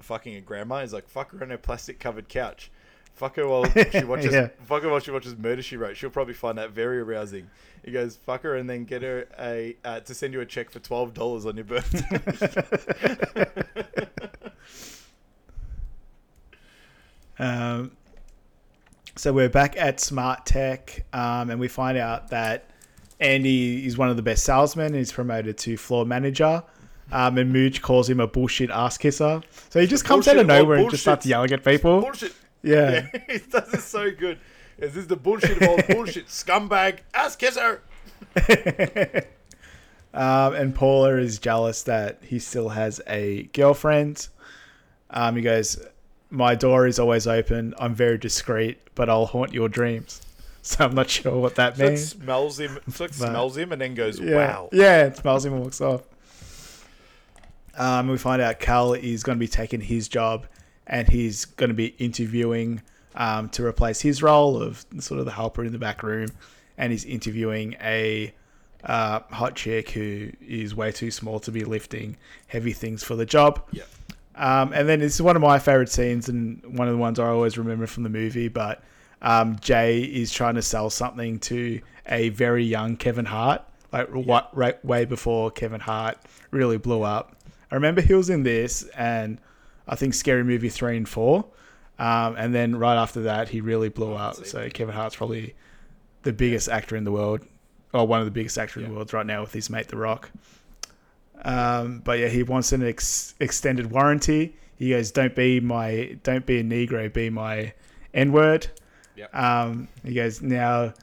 fucking a grandma is like fuck her on her plastic covered couch. Fuck her while she watches. Yeah. Fuck her while she watches Murder She Wrote. She'll probably find that very arousing. He goes, "Fuck her," and then get her a uh, to send you a check for twelve dollars on your birthday. Um, so we're back at Smart Tech, um, and we find out that Andy is one of the best salesmen. He's promoted to floor manager. Um, and Mooj calls him a bullshit ass kisser. So he just comes out of bullshit of all nowhere and just starts yelling at people. bullshit. Yeah. Yeah, he does it so good. Is this the bullshit of all bullshit scumbag ass kisser? Um, and Paula is jealous that he still has a girlfriend. Um, he goes, My door is always open. I'm very discreet, but I'll haunt your dreams. So I'm not sure what that So means. smells him. So But- smells him and then goes, Yeah. "Wow." Yeah, it smells him and walks off. Um, we find out Cal is going to be taking his job and he's going to be interviewing um, to replace his role of sort of the helper in the back room. And he's interviewing a uh, hot chick who is way too small to be lifting heavy things for the job. Yeah. Um, and then is one of my favorite scenes and one of the ones I always remember from the movie. But um, Jay is trying to sell something to a very young Kevin Hart, like what, right, way before Kevin Hart really blew up. I remember he was in this and I think Scary Movie 3 and 4. Um, and then right after that, he really blew up. So Kevin Hart's probably the biggest actor in the world, or one of the biggest actors in the world right now with his mate The Rock. Um, but yeah, he wants an ex- extended warranty. He goes, "Don't be my, don't be a Negro, be my N word." Yep. Um, he goes, "Now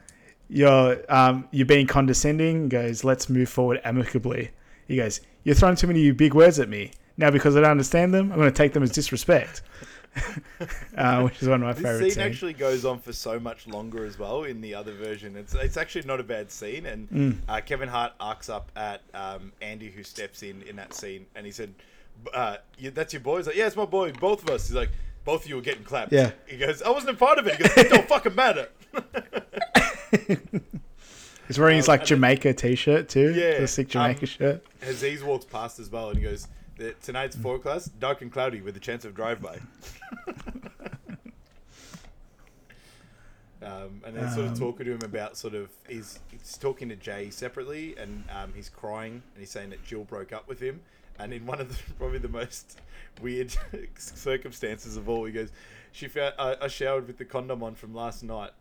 you're um, you're being condescending." He goes, "Let's move forward amicably." He goes, "You're throwing too many big words at me now because I don't understand them. I'm going to take them as disrespect." uh, which is one of my This favorite scene scenes. actually goes on for so much longer as well in the other version. It's it's actually not a bad scene, and uh, Kevin Hart arcs up at um, Andy, who steps in in that scene, and he said, uh, "That's your boy." He's like, "Yeah, it's my boy. Both of us." He's like, "Both of you are getting clapped." Yeah. He goes, "I wasn't a part of it." He goes, "It don't fucking matter." He's wearing his like Jamaica t-shirt too. Yeah, the sick Jamaica um, shirt. Aziz walks past as well, and he goes, "The- "Tonight's forecast dark and cloudy with a chance of drive-by." Um, and then sort of talking to him about sort of he's, he's talking to Jay separately, and um, he's crying, and he's saying that Jill broke up with him, and in one of the probably the most weird circumstances of all, he goes, "She found I, I showered with the condom on from last night."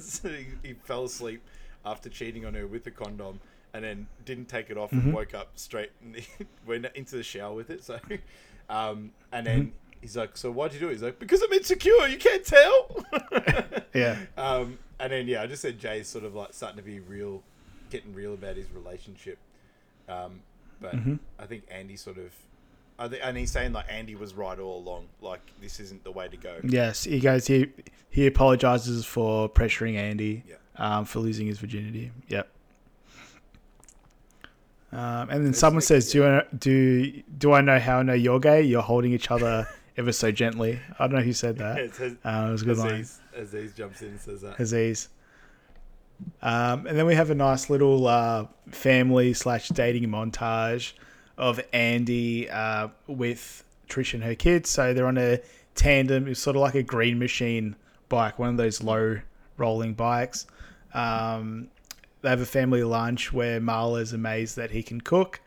so he, he fell asleep after cheating on her with the condom, and then didn't take it off and woke up straight and went into the shower with it. So, um, and then. He's like, so why'd you do it? He's like, because I'm insecure. You can't tell. Yeah. Um, and then yeah, I just said Jay's sort of like starting to be real, getting real about his relationship. Um, but I think Andy sort of, I think, and he's saying like Andy was right all along. Like this isn't the way to go. Yes, he goes. He he apologizes for pressuring Andy Yeah. um, for losing his virginity. Yep. Um, and then someone like- says, "Do I, do do I know how I know you're gay? You're holding each other ever so gently." I don't know who said that. It Uh, it was a good line. Aziz, Aziz jumps in and says that. Aziz. Um, and then we have a nice little uh, family slash dating montage of Andy uh, with Trish and her kids. So they're on a tandem. It's sort of like a green machine bike, one of those low rolling bikes. Um, they have a family lunch where Marla's amazed that he can cook.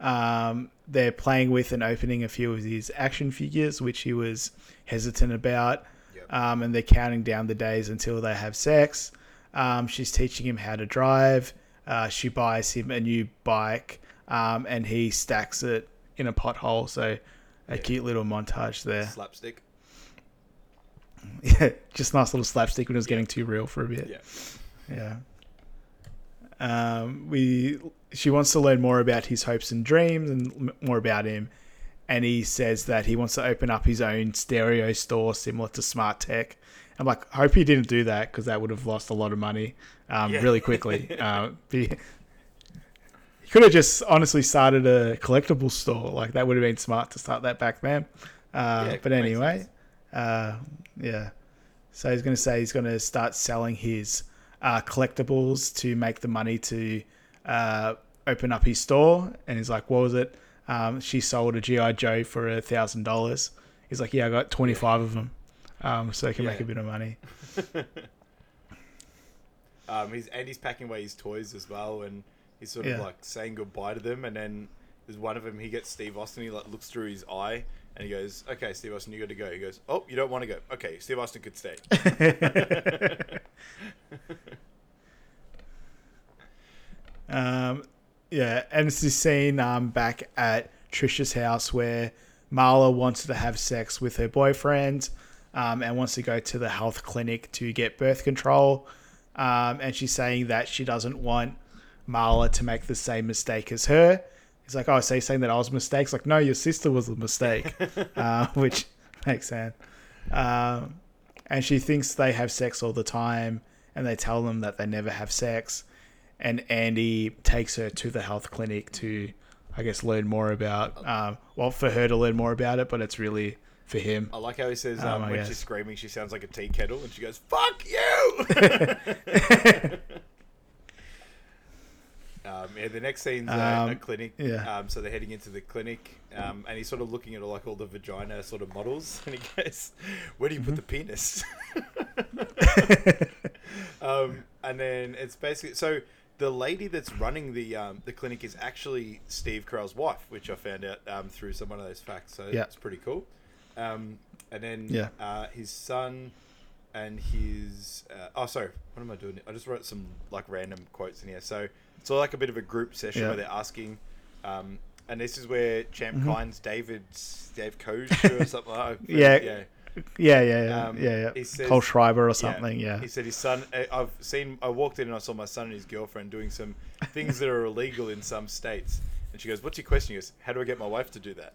Um, they're playing with and opening a few of his action figures, which he was hesitant about. Yep. Um, and they're counting down the days until they have sex. Um, she's teaching him how to drive. Uh, she buys him a new bike, um, and he stacks it in a pothole. So, a cute little montage there. Slapstick. Yeah, just nice little slapstick when it was getting too real for a bit. Yeah. Yeah. Um, we she wants to learn more about his hopes and dreams and more about him, and he says that he wants to open up his own stereo store similar to Smart Tech. I'm like, hope he didn't do that because that would have lost a lot of money um, Yeah. really quickly. uh, be, he could have just honestly started a collectible store. Like that would have been smart to start that back then. Uh, Yeah, but anyway, uh, yeah. So he's going to say he's going to start selling his uh, collectibles to make the money to uh, open up his store. And he's like, "What was it? Um, she sold a GI Joe for a thousand dollars." He's like, "Yeah, I got twenty five of them, um, so I can make a bit of money." Um, he's and he's packing away his toys as well, and he's sort Yeah. of like saying goodbye to them. And then there's one of them. He gets Steve Austin. He like looks through his eye, and he goes, "Okay, Steve Austin, you got to go." He goes, "Oh, you don't want to go? Okay, Steve Austin could stay." Um, yeah, and it's this scene um, back at Trisha's house where Marla wants to have sex with her boyfriend um, and wants to go to the health clinic to get birth control. Um, and she's saying that she doesn't want Marla to make the same mistake as her. He's like, oh, so you're saying that I was a mistake? It's like, no, your sister was the mistake, uh, which makes sense. Um, and she thinks they have sex all the time, and they tell them that they never have sex. And Andy takes her to the health clinic to, I guess, learn more about. Um, well, for her to learn more about it, but it's really for him. I like how he says Oh, um, when guess. she's screaming, she sounds like a tea kettle, and she goes, "Fuck you." Um, yeah, the next scene's uh, a Um, clinic. yeah. Um, so they're heading into the clinic, um, and he's sort of looking at like all the vagina sort of models, and he goes, "Where do you put the penis?" um, and then it's basically so the lady that's running the um, the clinic is actually Steve Carell's wife, which I found out um, through some one of those facts. So Yeah. it's pretty cool. Um, and then Yeah. uh, his son and his uh, oh sorry what am i doing i just wrote some like random quotes in here so it's all like a bit of a group session Yeah. where they're asking um and this is where champ Mm-hmm. Kynes david's dave Koz or something like that Yeah. yeah Yeah, yeah, yeah, Um, yeah, he yeah. says- Cole Schreiber or something. Yeah. he said his son I- i've seen i walked in and i saw my son and his girlfriend doing some things that are illegal in some states and she goes what's your question he goes how do i get my wife to do that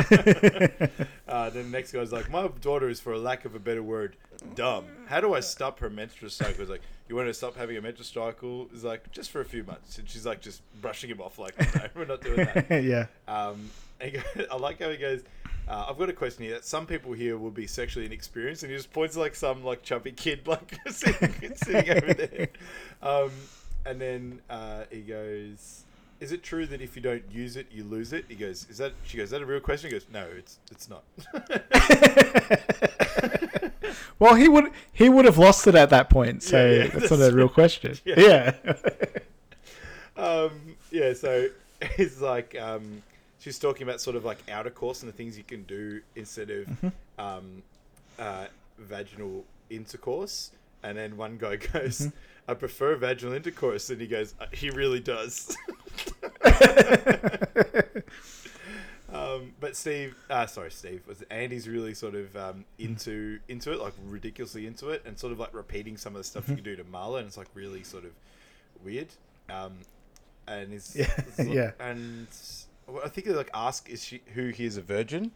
uh, then the next guy's like, my daughter is, for a lack of a better word, dumb. How do I stop her menstrual cycle? He's like, you want to stop having a menstrual cycle? He's like, just for a few months. And she's like, just brushing him off, like, no, we're not doing that. yeah. Um, goes, I like how he goes. Uh, I've got a question here. Some people here will be sexually inexperienced, and he just points like some like chubby kid, like sitting, sitting over there. Um, and then uh, he goes, "Is it true that if you don't use it, you lose it?" He goes, "Is that?" She goes, "Is that a real question?" He goes, "No, it's it's not." Well, he would he would have lost it at that point, so Yeah, yeah, that's, that's not a real question. Yeah. Yeah. um, yeah, so it's like um, she's talking about sort of like outer course and the things you can do instead of um, uh, vaginal intercourse. And then one guy goes, "I prefer vaginal intercourse," and he goes, "Uh, "He really does." Um, but Steve, uh, sorry, Steve, was Andy's really sort of um, into into it, like ridiculously into it, and sort of like repeating some of the stuff you can do to Marla, and it's like really sort of weird. Um, and is Yeah, yeah. and I think they like ask is she who he is a virgin.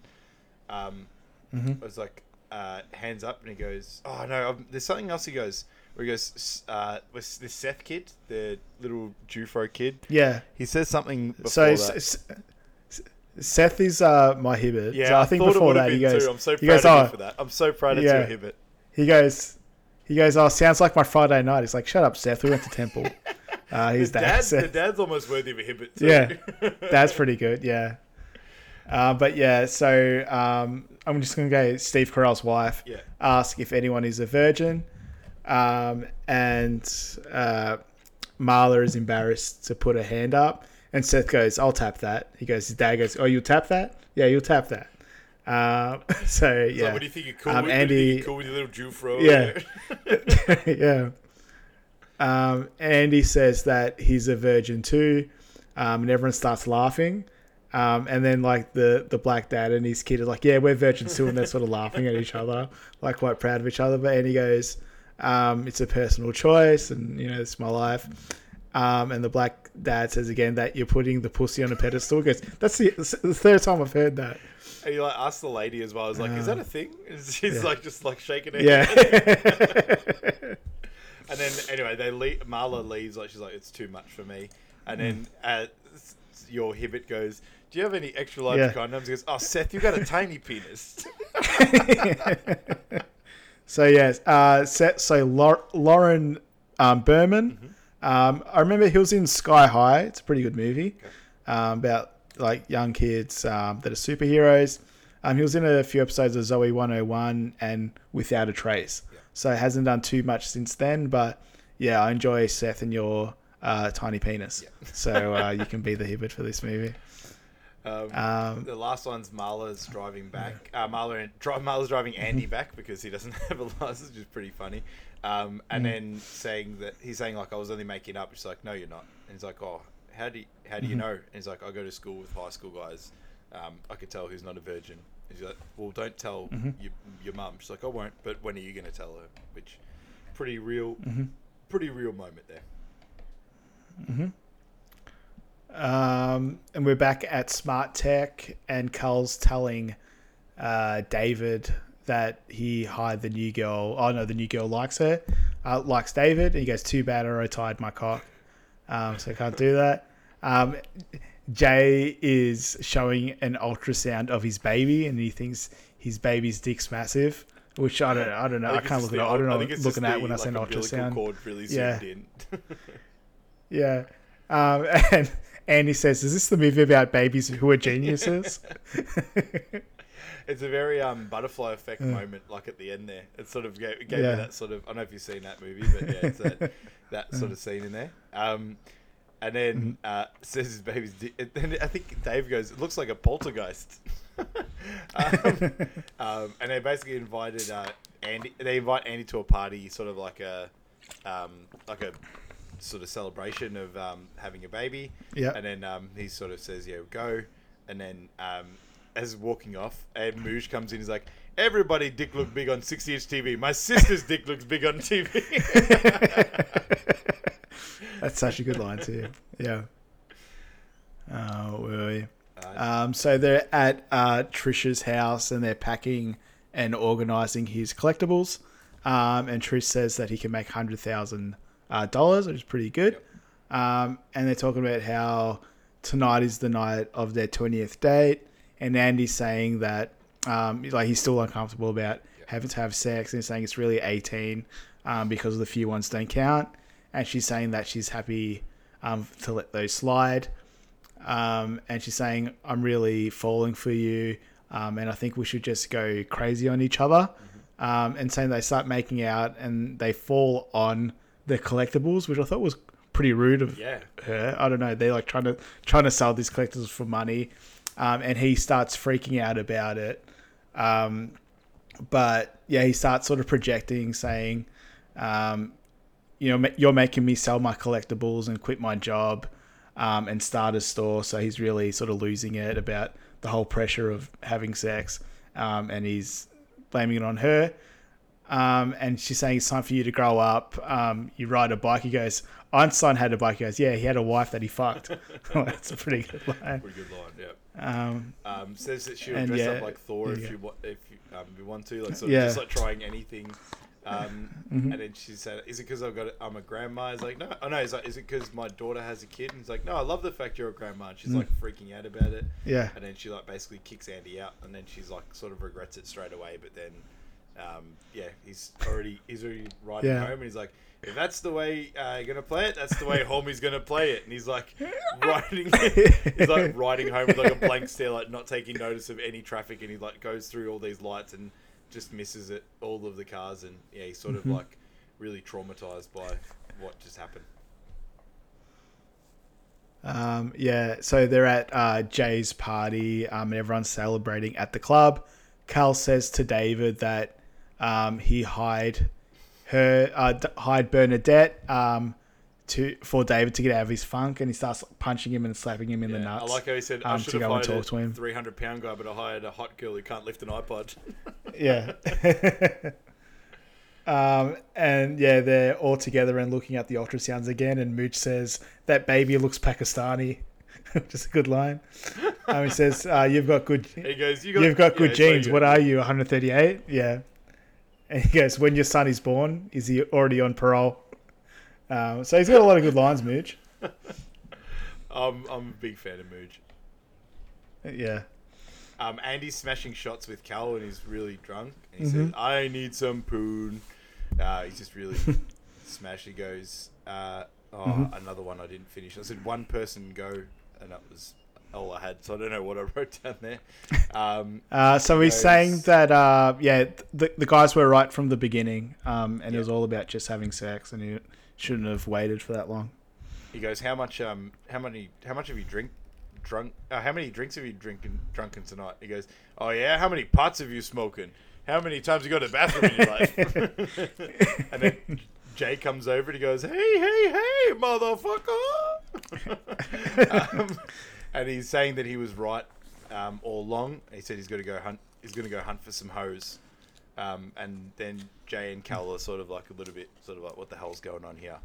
Um, Mm-hmm. I was like uh, hands up, and he goes, "Oh no, um, there's something else." He goes, where he goes, uh, was this Seth kid, the little Jufro kid? yeah. He says something before So that. Seth is uh, my Hibbert. yeah, so I think it before that he goes, too. I'm so proud goes, of oh, for that. I'm so proud of Yeah. you, Hibbert. he goes, he goes, oh, sounds like my Friday night. He's like, shut up, Seth. We went to temple. Uh, his The dad, dad, the dad's almost worthy of a Hibbert too. Yeah. that's pretty good. Yeah. Uh, but yeah, so um, I'm just gonna go. Steve Carell's wife Yeah. ask if anyone is a virgin, um, and uh, Marla is embarrassed to put her hand up, and Seth goes, "I'll tap that." He goes, his dad goes, "Oh, you'll tap that? Yeah, you'll tap that." Um, so yeah, Like, what do you think you're cool Um, with? You Andy- you're cool with your little Jew fro? Yeah. yeah. Um, Andy says that he's a virgin too, um, and everyone starts laughing. Um, and then like the the black dad and his kid are like, "Yeah, we're virgins too," and they're sort of laughing at each other, like quite proud of each other. But Andy goes, um, "It's a personal choice, and you know, it's my life." Um, and the black dad says again that you're putting the pussy on a pedestal. He goes, "That's the, the third time I've heard that." And he like asked the lady as well. I was like, "Is that a thing?" And she's yeah. like, just like shaking her Yeah. head. And then anyway, they leave, Marla leaves. Like she's like, "It's too much for me." And then uh, s- s- your Hibbit goes, "Do you have any extra large Yeah. condoms?" He goes, "Oh, Seth, you got a tiny penis." So yes, uh, so, so Lau- Lauren um, Berman. Um, I remember he was in Sky High. It's a pretty good movie um, about like young kids um, that are superheroes. Um, he was in a few episodes of Zoey 101 and Without a Trace. So hasn't done too much since then, but yeah, I enjoy Seth and your uh, tiny penis. So uh, you can be the Hibbert for this movie. Um, Um, the last one's Marla's driving back. Uh, Marla and Marla's driving Andy back because he doesn't have a license, which is pretty funny. Um, and then saying that he's saying like I was only making up. She's like, no, you're not. And he's like, oh, how do you, how do you know? And he's like, I go to school with high school guys. Um, I could tell who's not a virgin. He's like, well, don't tell your your mum. She's like, I won't. But when are you going to tell her? Which pretty real, pretty real moment there. Um, and we're back at Smart Tech, and Cal's telling uh, David that he hired the new girl. Oh no, the new girl likes her, uh, likes David. And he goes, "Too bad, I tied my cock, um, so I can't do that." Um, Jay is showing an ultrasound of his baby, and he thinks his baby's dick's massive. Which I don't, I don't know. I, it's can't look at. I don't know. think it's Looking at the, when I like, say an ultrasound. cord really Yeah. Yeah. Um, and Andy says, "Is this the movie about babies who are geniuses?" It's a very um, butterfly effect moment, like at the end there. It sort of gave, gave Yeah. me that sort of. I don't know if you've seen that movie, but yeah, it's that, that sort of scene in there. Um, and then uh, says his baby's. Di- and then I think Dave goes, "It looks like a poltergeist." um, um, and they basically invited uh, Andy. They invite Andy to a party, sort of like a, um, like a sort of celebration of um, having a baby. Yeah. And then um, he sort of says, "Yeah, go." And then um, as walking off, and Mooj comes in. He's like, "Everybody, dick look big on sixty-inch TV. My sister's dick looks big on TV." That's such a good line too. Yeah. Oh, where we? Uh, Um, so they're at uh, Trisha's house and they're packing and organizing his collectibles. Um, and Trish says that he can make hundred thousand uh, dollars, which is pretty good. Um, and they're talking about how tonight is the night of their twentieth date, and Andy's saying that um, like he's still uncomfortable about having to have sex, and he's saying it's really eighteen um, because of the few ones don't count. And she's saying that she's happy um, to let those slide um, and she's saying, "I'm really falling for you, um, and I think we should just go crazy on each other." Um, and saying they start making out and they fall on the collectibles, which I thought was pretty rude of Yeah. her. I don't know. They're like trying to trying to sell these collectibles for money, um, and he starts freaking out about it. Um, but yeah, he starts sort of projecting, saying, um, you know, you're making me sell my collectibles and quit my job um, and start a store. So he's really sort of losing it about the whole pressure of having sex. Um, and he's blaming it on her. Um, and she's saying it's time for you to grow up. Um, you ride a bike. He goes, Einstein had a bike. He goes, yeah, he had a wife that he fucked. That's a pretty good line. Pretty good line, yeah. Um, Um, says that she'll dress yeah, up like Thor if you want, if you, um, you want to, like sort of Yeah. Mm-hmm. just like trying anything. Um, And then she said, "Is it because I've got? I'm a grandma?" He's like, "No, oh no." He's like, "Is it because my daughter has a kid?" And he's like, "No, I love the fact you're a grandma." And she's like freaking out about it. Mm. Yeah. And then she like basically kicks Andy out, and then she's like sort of regrets it straight away. But then, um, yeah, he's already he's already riding Yeah. home, and he's like. If that's the way uh, you're gonna play it, that's the way Homie's gonna play it. And he's like riding, he's like riding home with like a blank stare, like not taking notice of any traffic, and he like goes through all these lights and just misses it, all of the cars, and yeah, he's sort of like really traumatized by what just happened. Um, yeah, so they're at uh, Jay's party um, and everyone's celebrating at the club. Cal says to David that um, he hide her, uh, hide Bernadette um, to for David to get out of his funk, and he starts punching him and slapping him in the nuts. I like how he said, I um, should have hired talk to a him. 300 pound guy, but I hired a hot girl who can't lift an iPod. Yeah. um, and yeah, they're all together and looking at the ultrasounds again. And Mooj says that baby looks Pakistani, which is a good line. Um, he says, uh, "You've got good, he goes, you got, you've got yeah, good genes. What are you, 138? Yeah." And he goes, "When your son is born, is he already on parole?" Um, so he's got a lot of good lines, Mooj. I'm, I'm a big fan of Mooj. Yeah. Um, Andy's smashing shots with Cal and he's really drunk. And he Mm-hmm. says, I need some poon. Uh, he's just really smashed. He goes, uh, oh, Mm-hmm. another one I didn't finish. I said, one person go, and that was all I had. So I don't know what I wrote down there. Um, Uh, so he's Goes- saying that, uh, yeah, the, the guys were right from the beginning, um, and it was all about just having sex, and he shouldn't have waited for that long. he goes, how much, um, how many, how much have you drink, drunk, uh, how many drinks have you drinking, drunken tonight? He goes, oh yeah, how many pots have you smoking? How many times you go to the bathroom in your life? and then Jay comes over and he goes, "Hey, hey, hey, motherfucker!" um, and he's saying that he was right um, all along. He said he's going to go hunt. He's going to go hunt for some hoes. Um, and then Jay and Cal are sort of like a little bit, sort of like, what the hell's going on here?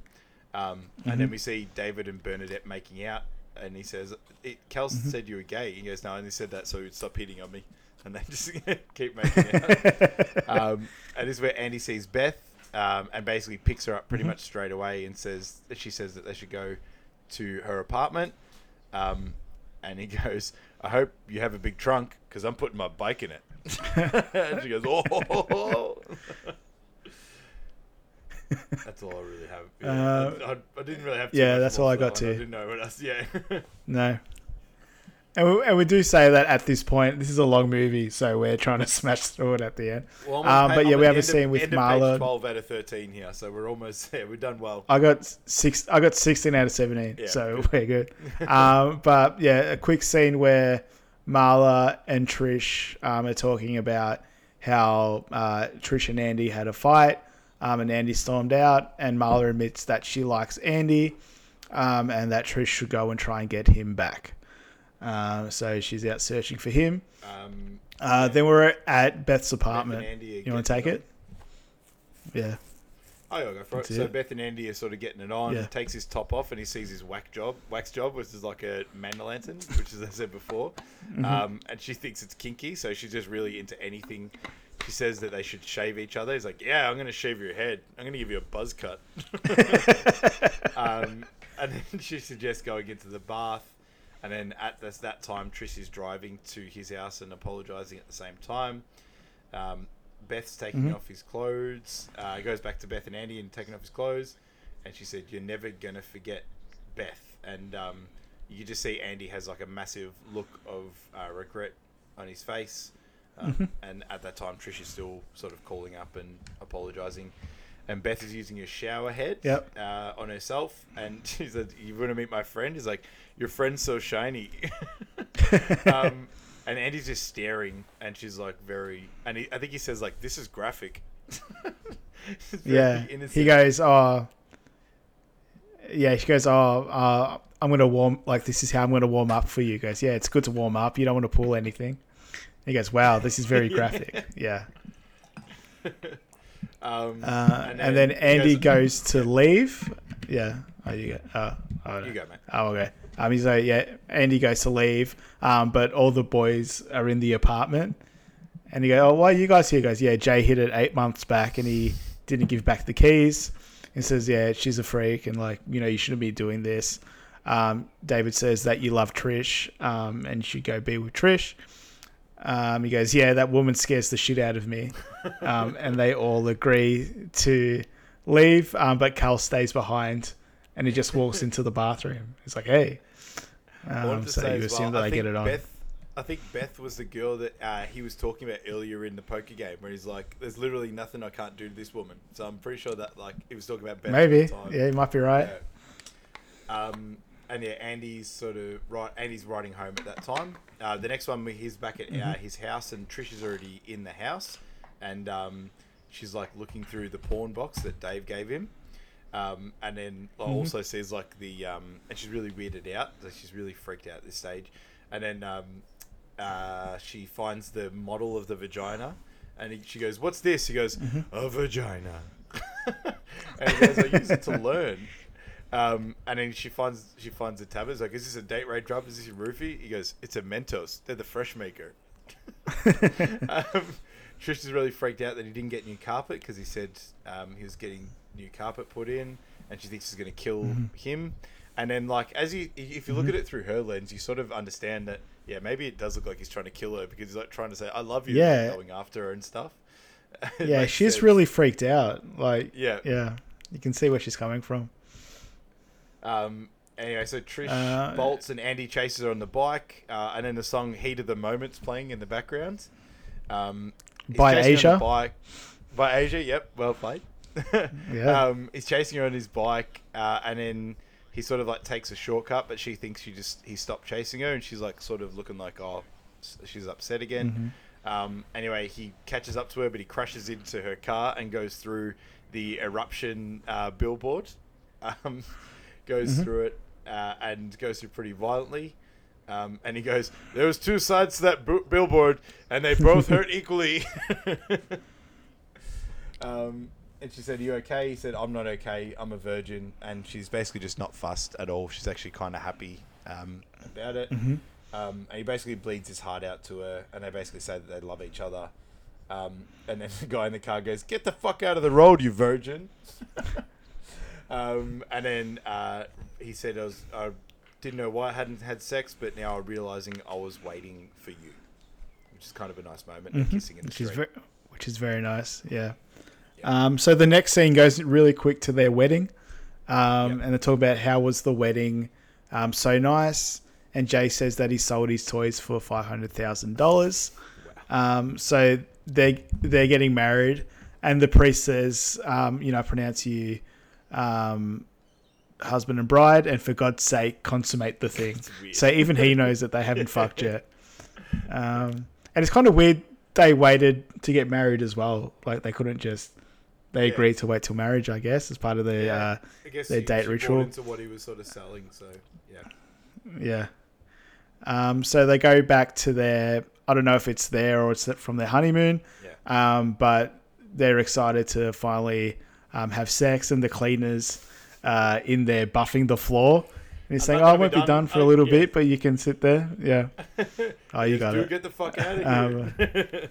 Um, And then we see David and Bernadette making out, and he says, it, "Cal said you were gay." He goes, "No," and he said that so he'd stop hitting on me, and they just keep making out. um, and this is where Andy sees Beth, um, and basically picks her up pretty much straight away, and says she says that they should go to her apartment. Um, and he goes, "I hope you have a big trunk because I'm putting my bike in it." and she goes, "Oh." That's all I really have. Yeah, Uh, I, I, I didn't really have. Too yeah, much that's more all I got one. I too. didn't know what else. Yeah. No. And we, and we do say that at this point, this is a long movie, so we're trying to smash through it at the end. Well, um, but yeah, we have a scene of, with end of page Marla. Twelve out of thirteen here, so we're almost there. We've done well. I got six. I got sixteen out of seventeen, Yeah, so good. we're good. um, but yeah, a quick scene where Marla and Trish um, are talking about how uh, Trish and Andy had a fight, um, and Andy stormed out, and Marla admits that she likes Andy, um, and that Trish should go and try and get him back. Um, so she's out searching for him. Um, Uh, then we're at Beth's Beth apartment. Andy You want to take on. it? Yeah. Oh, yeah, go for it. That's So it. Beth and Andy are sort of getting it on. Yeah. Takes his top off and he sees his wax job, wax job, which is like a man lantern, which as I said before. Mm-hmm. Um, and she thinks it's kinky, so she's just really into anything. She says that they should shave each other. He's like, "Yeah, I'm going to shave your head. I'm going to give you a buzz cut." um, and then she suggests going into the bath. And then at this, that time, Trish is driving to his house and apologizing at the same time. Um, Beth's taking Mm-hmm. off his clothes. Uh, he goes back to Beth and Andy and taking off his clothes. And she said, You're never going to forget Beth. And um, you just see Andy has like a massive look of uh, regret on his face. Um, Mm-hmm. And at that time, Trish is still sort of calling up and apologizing. And Beth is using a shower head Yep. uh, on herself. And she said, You want to meet my friend? He's like, Your friend's so shiny. um, and Andy's just staring, and she's like, very. And he, I think he says, like, This is graphic. Yeah. innocent. He goes, oh, yeah. She goes, oh, uh, I'm gonna warm. Like this is how I'm gonna warm up for you. He goes, yeah, it's good to warm up. You don't want to pull anything. He goes, wow, this is very graphic. Yeah. Um, Uh, and, then, Andy he goes, to leave. Yeah. Oh, you go. Oh, oh, You go, mate. Oh, okay. Um, he's like, yeah. Andy goes to leave. Um, but all the boys are in the apartment. And he goes, oh, why are you guys here? He goes, yeah, Jay hit it eight months back, and he didn't give back the keys. He says, yeah, she's a freak, and like, you know, you shouldn't be doing this. Um, David says that you love Trish, um, and you should go be with Trish. Um, he goes, yeah, that woman scares the shit out of me. Um, and they all agree to leave, um, but Cal stays behind, and he just walks into the bathroom. He's like, hey. Um, so you assume well, that I they get it on. Beth, I think Beth was the girl that uh, he was talking about earlier in the poker game, where he's like, "There's literally nothing I can't do to this woman." So I'm pretty sure that like he was talking about Beth. Maybe. Yeah, you might be right. Yeah. Um, and yeah, Andy's sort of right. Andy's riding home at that time. Uh, the next one, he's back at uh, his house, and Trish is already in the house, and um, she's like looking through the porn box that Dave gave him. Um, and then also sees like the um, and she's really weirded out. Like she's really freaked out at this stage. And then um, uh, she finds the model of the vagina, and he, she goes, "What's this?" He goes, "A vagina." and he goes, "I use it to learn." Um, and then she finds she finds the tablet. It's like, "Is this a date rate drop? Is this a roofie?" He goes, "It's a Mentos. They're the fresh maker." um, Trish is really freaked out that he didn't get new carpet because he said um, he was getting new carpet put in, and she thinks it's going to kill him. And then, like, as you if you look at it through her lens, you sort of understand that yeah, maybe it does look like he's trying to kill her because he's like trying to say I love you, and, Yeah. going after her and stuff. Yeah, she's sense. really freaked out. Like, Yeah. yeah, you can see where she's coming from. Um, anyway, so Trish Uh, bolts and Andy chases her on the bike, uh, and then the song "Heat of the Moment's playing in the background. Um, By chasing her on Asia? Bike. By Asia, yep, well played. Yeah. Um, he's chasing her on his bike, uh, and then he sort of like takes a shortcut, but she thinks she just he stopped chasing her, and she's like sort of looking like oh, she's upset again. Mm-hmm. Um, anyway, he catches up to her, but he crashes into her car and goes through the eruption uh, billboard. Um, goes Mm-hmm. through it uh, and goes through pretty violently. Um, and he goes, "There was two sides to that bu- billboard, and they both hurt equally." um, and she said, "You okay?" He said, "I'm not okay. I'm a virgin." And she's basically just not fussed at all. She's actually kind of happy um, about it. Mm-hmm. Um, and he basically bleeds his heart out to her, and they basically say that they love each other. Um, and then the guy in the car goes, "Get the fuck out of the road, you virgin!" Um, and then uh, he said, "I was, I didn't know why I hadn't had sex, but now I'm realizing I was waiting for you," which is kind of a nice moment. and Kissing in the which is street. very, which is very nice. Yeah. Um, so the next scene goes really quick to their wedding, um, Yep. and they talk about how was the wedding um, so nice. And Jay says that he sold his toys for five hundred thousand dollars. Um, so they they're getting married, and the priest says, um, you know, pronounce you um, husband and bride, and for God's sake, consummate the thing. So even he knows that they haven't fucked yet. Um, and it's kind of weird they waited to get married as well. Like they couldn't just they Yeah. agreed to wait till marriage, I guess, as part of their uh, I guess their she- date ritual. into what he was sort of selling. So yeah, yeah. Um, so they go back to their I don't know if it's there or it's from their honeymoon. yeah. Um, but they're excited to finally um, have sex, and the cleaners uh, in there buffing the floor. And he's I'm saying, "Oh, I won't be done. done for a little yeah. bit, but you can sit there." Yeah. Oh, you got do it. Get the fuck out of Um, here.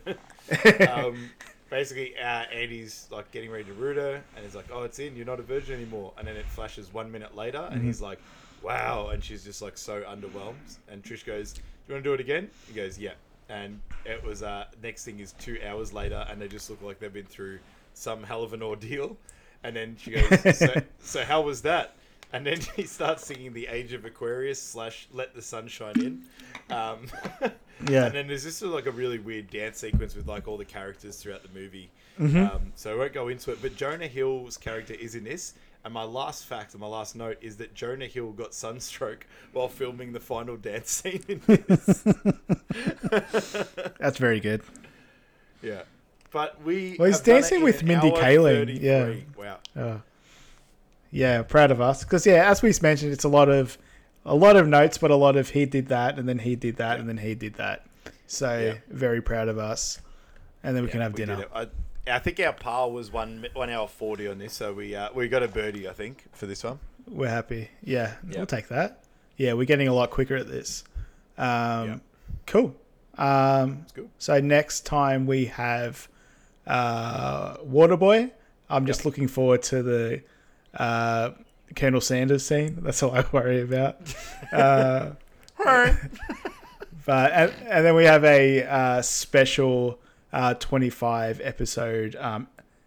um, basically, uh, Andy's like getting ready to root her, and he's like, "Oh, it's in. You're not a virgin anymore." And then it flashes one minute later, and Mm-hmm. he's like, "Wow!" And she's just like so underwhelmed. And Trish goes, "Do you want to do it again?" He goes, "Yeah." And it was uh, next thing is two hours later, and they just look like they've been through some hell of an ordeal. And then she goes, "So, so how was that?" And then he starts singing the Age of Aquarius slash Let the Sun Shine In. Um, Yeah. And then there's of like a really weird dance sequence with like all the characters throughout the movie. Mm-hmm. Um, so I won't go into it, but Jonah Hill's character is in this. And my last fact and my last note is that Jonah Hill got sunstroke while filming the final dance scene in this. That's very good. yeah. But we. Well, he's have done it dancing with Mindy Kaling, yeah. Wow. Oh. Yeah, proud of us. Because yeah, as we mentioned, it's a lot of a lot of notes, but a lot of he did that, and then he did that, and then he did that. So Yeah. very proud of us. And then we can have We dinner. I, I think our par was one one hour forty on this, so we uh, we got a birdie, I think, for this one. We're happy. Yeah, Yeah. we'll take that. Yeah, we're getting a lot quicker at this. Um, Yeah. Cool. Um, good. So next time we have uh, Waterboy. I'm just looking forward to the uh, Colonel Sanders scene. That's all I worry about. Uh, but and, and then we have a uh, special uh, 25 episode um,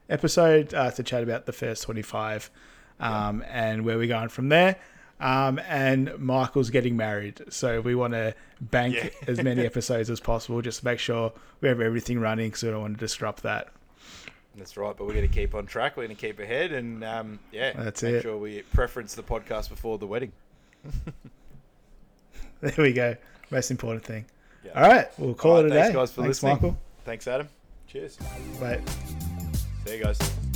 episode uh, to chat about the first 25 um, and where we're going from there. Um, and Michael's getting married, so we want to bank Yeah. as many episodes as possible just to make sure we have everything running, because we don't want to disrupt that. That's right, but we're going to keep on track. We're going to keep ahead, and um, yeah, That's make it. sure we preference the podcast before the wedding. There we go. Most important thing. Yeah. All right, we'll call All it right, a day. thanks, guys, for Thanks, listening. Michael. Thanks, Adam. Cheers. Bye. See you guys.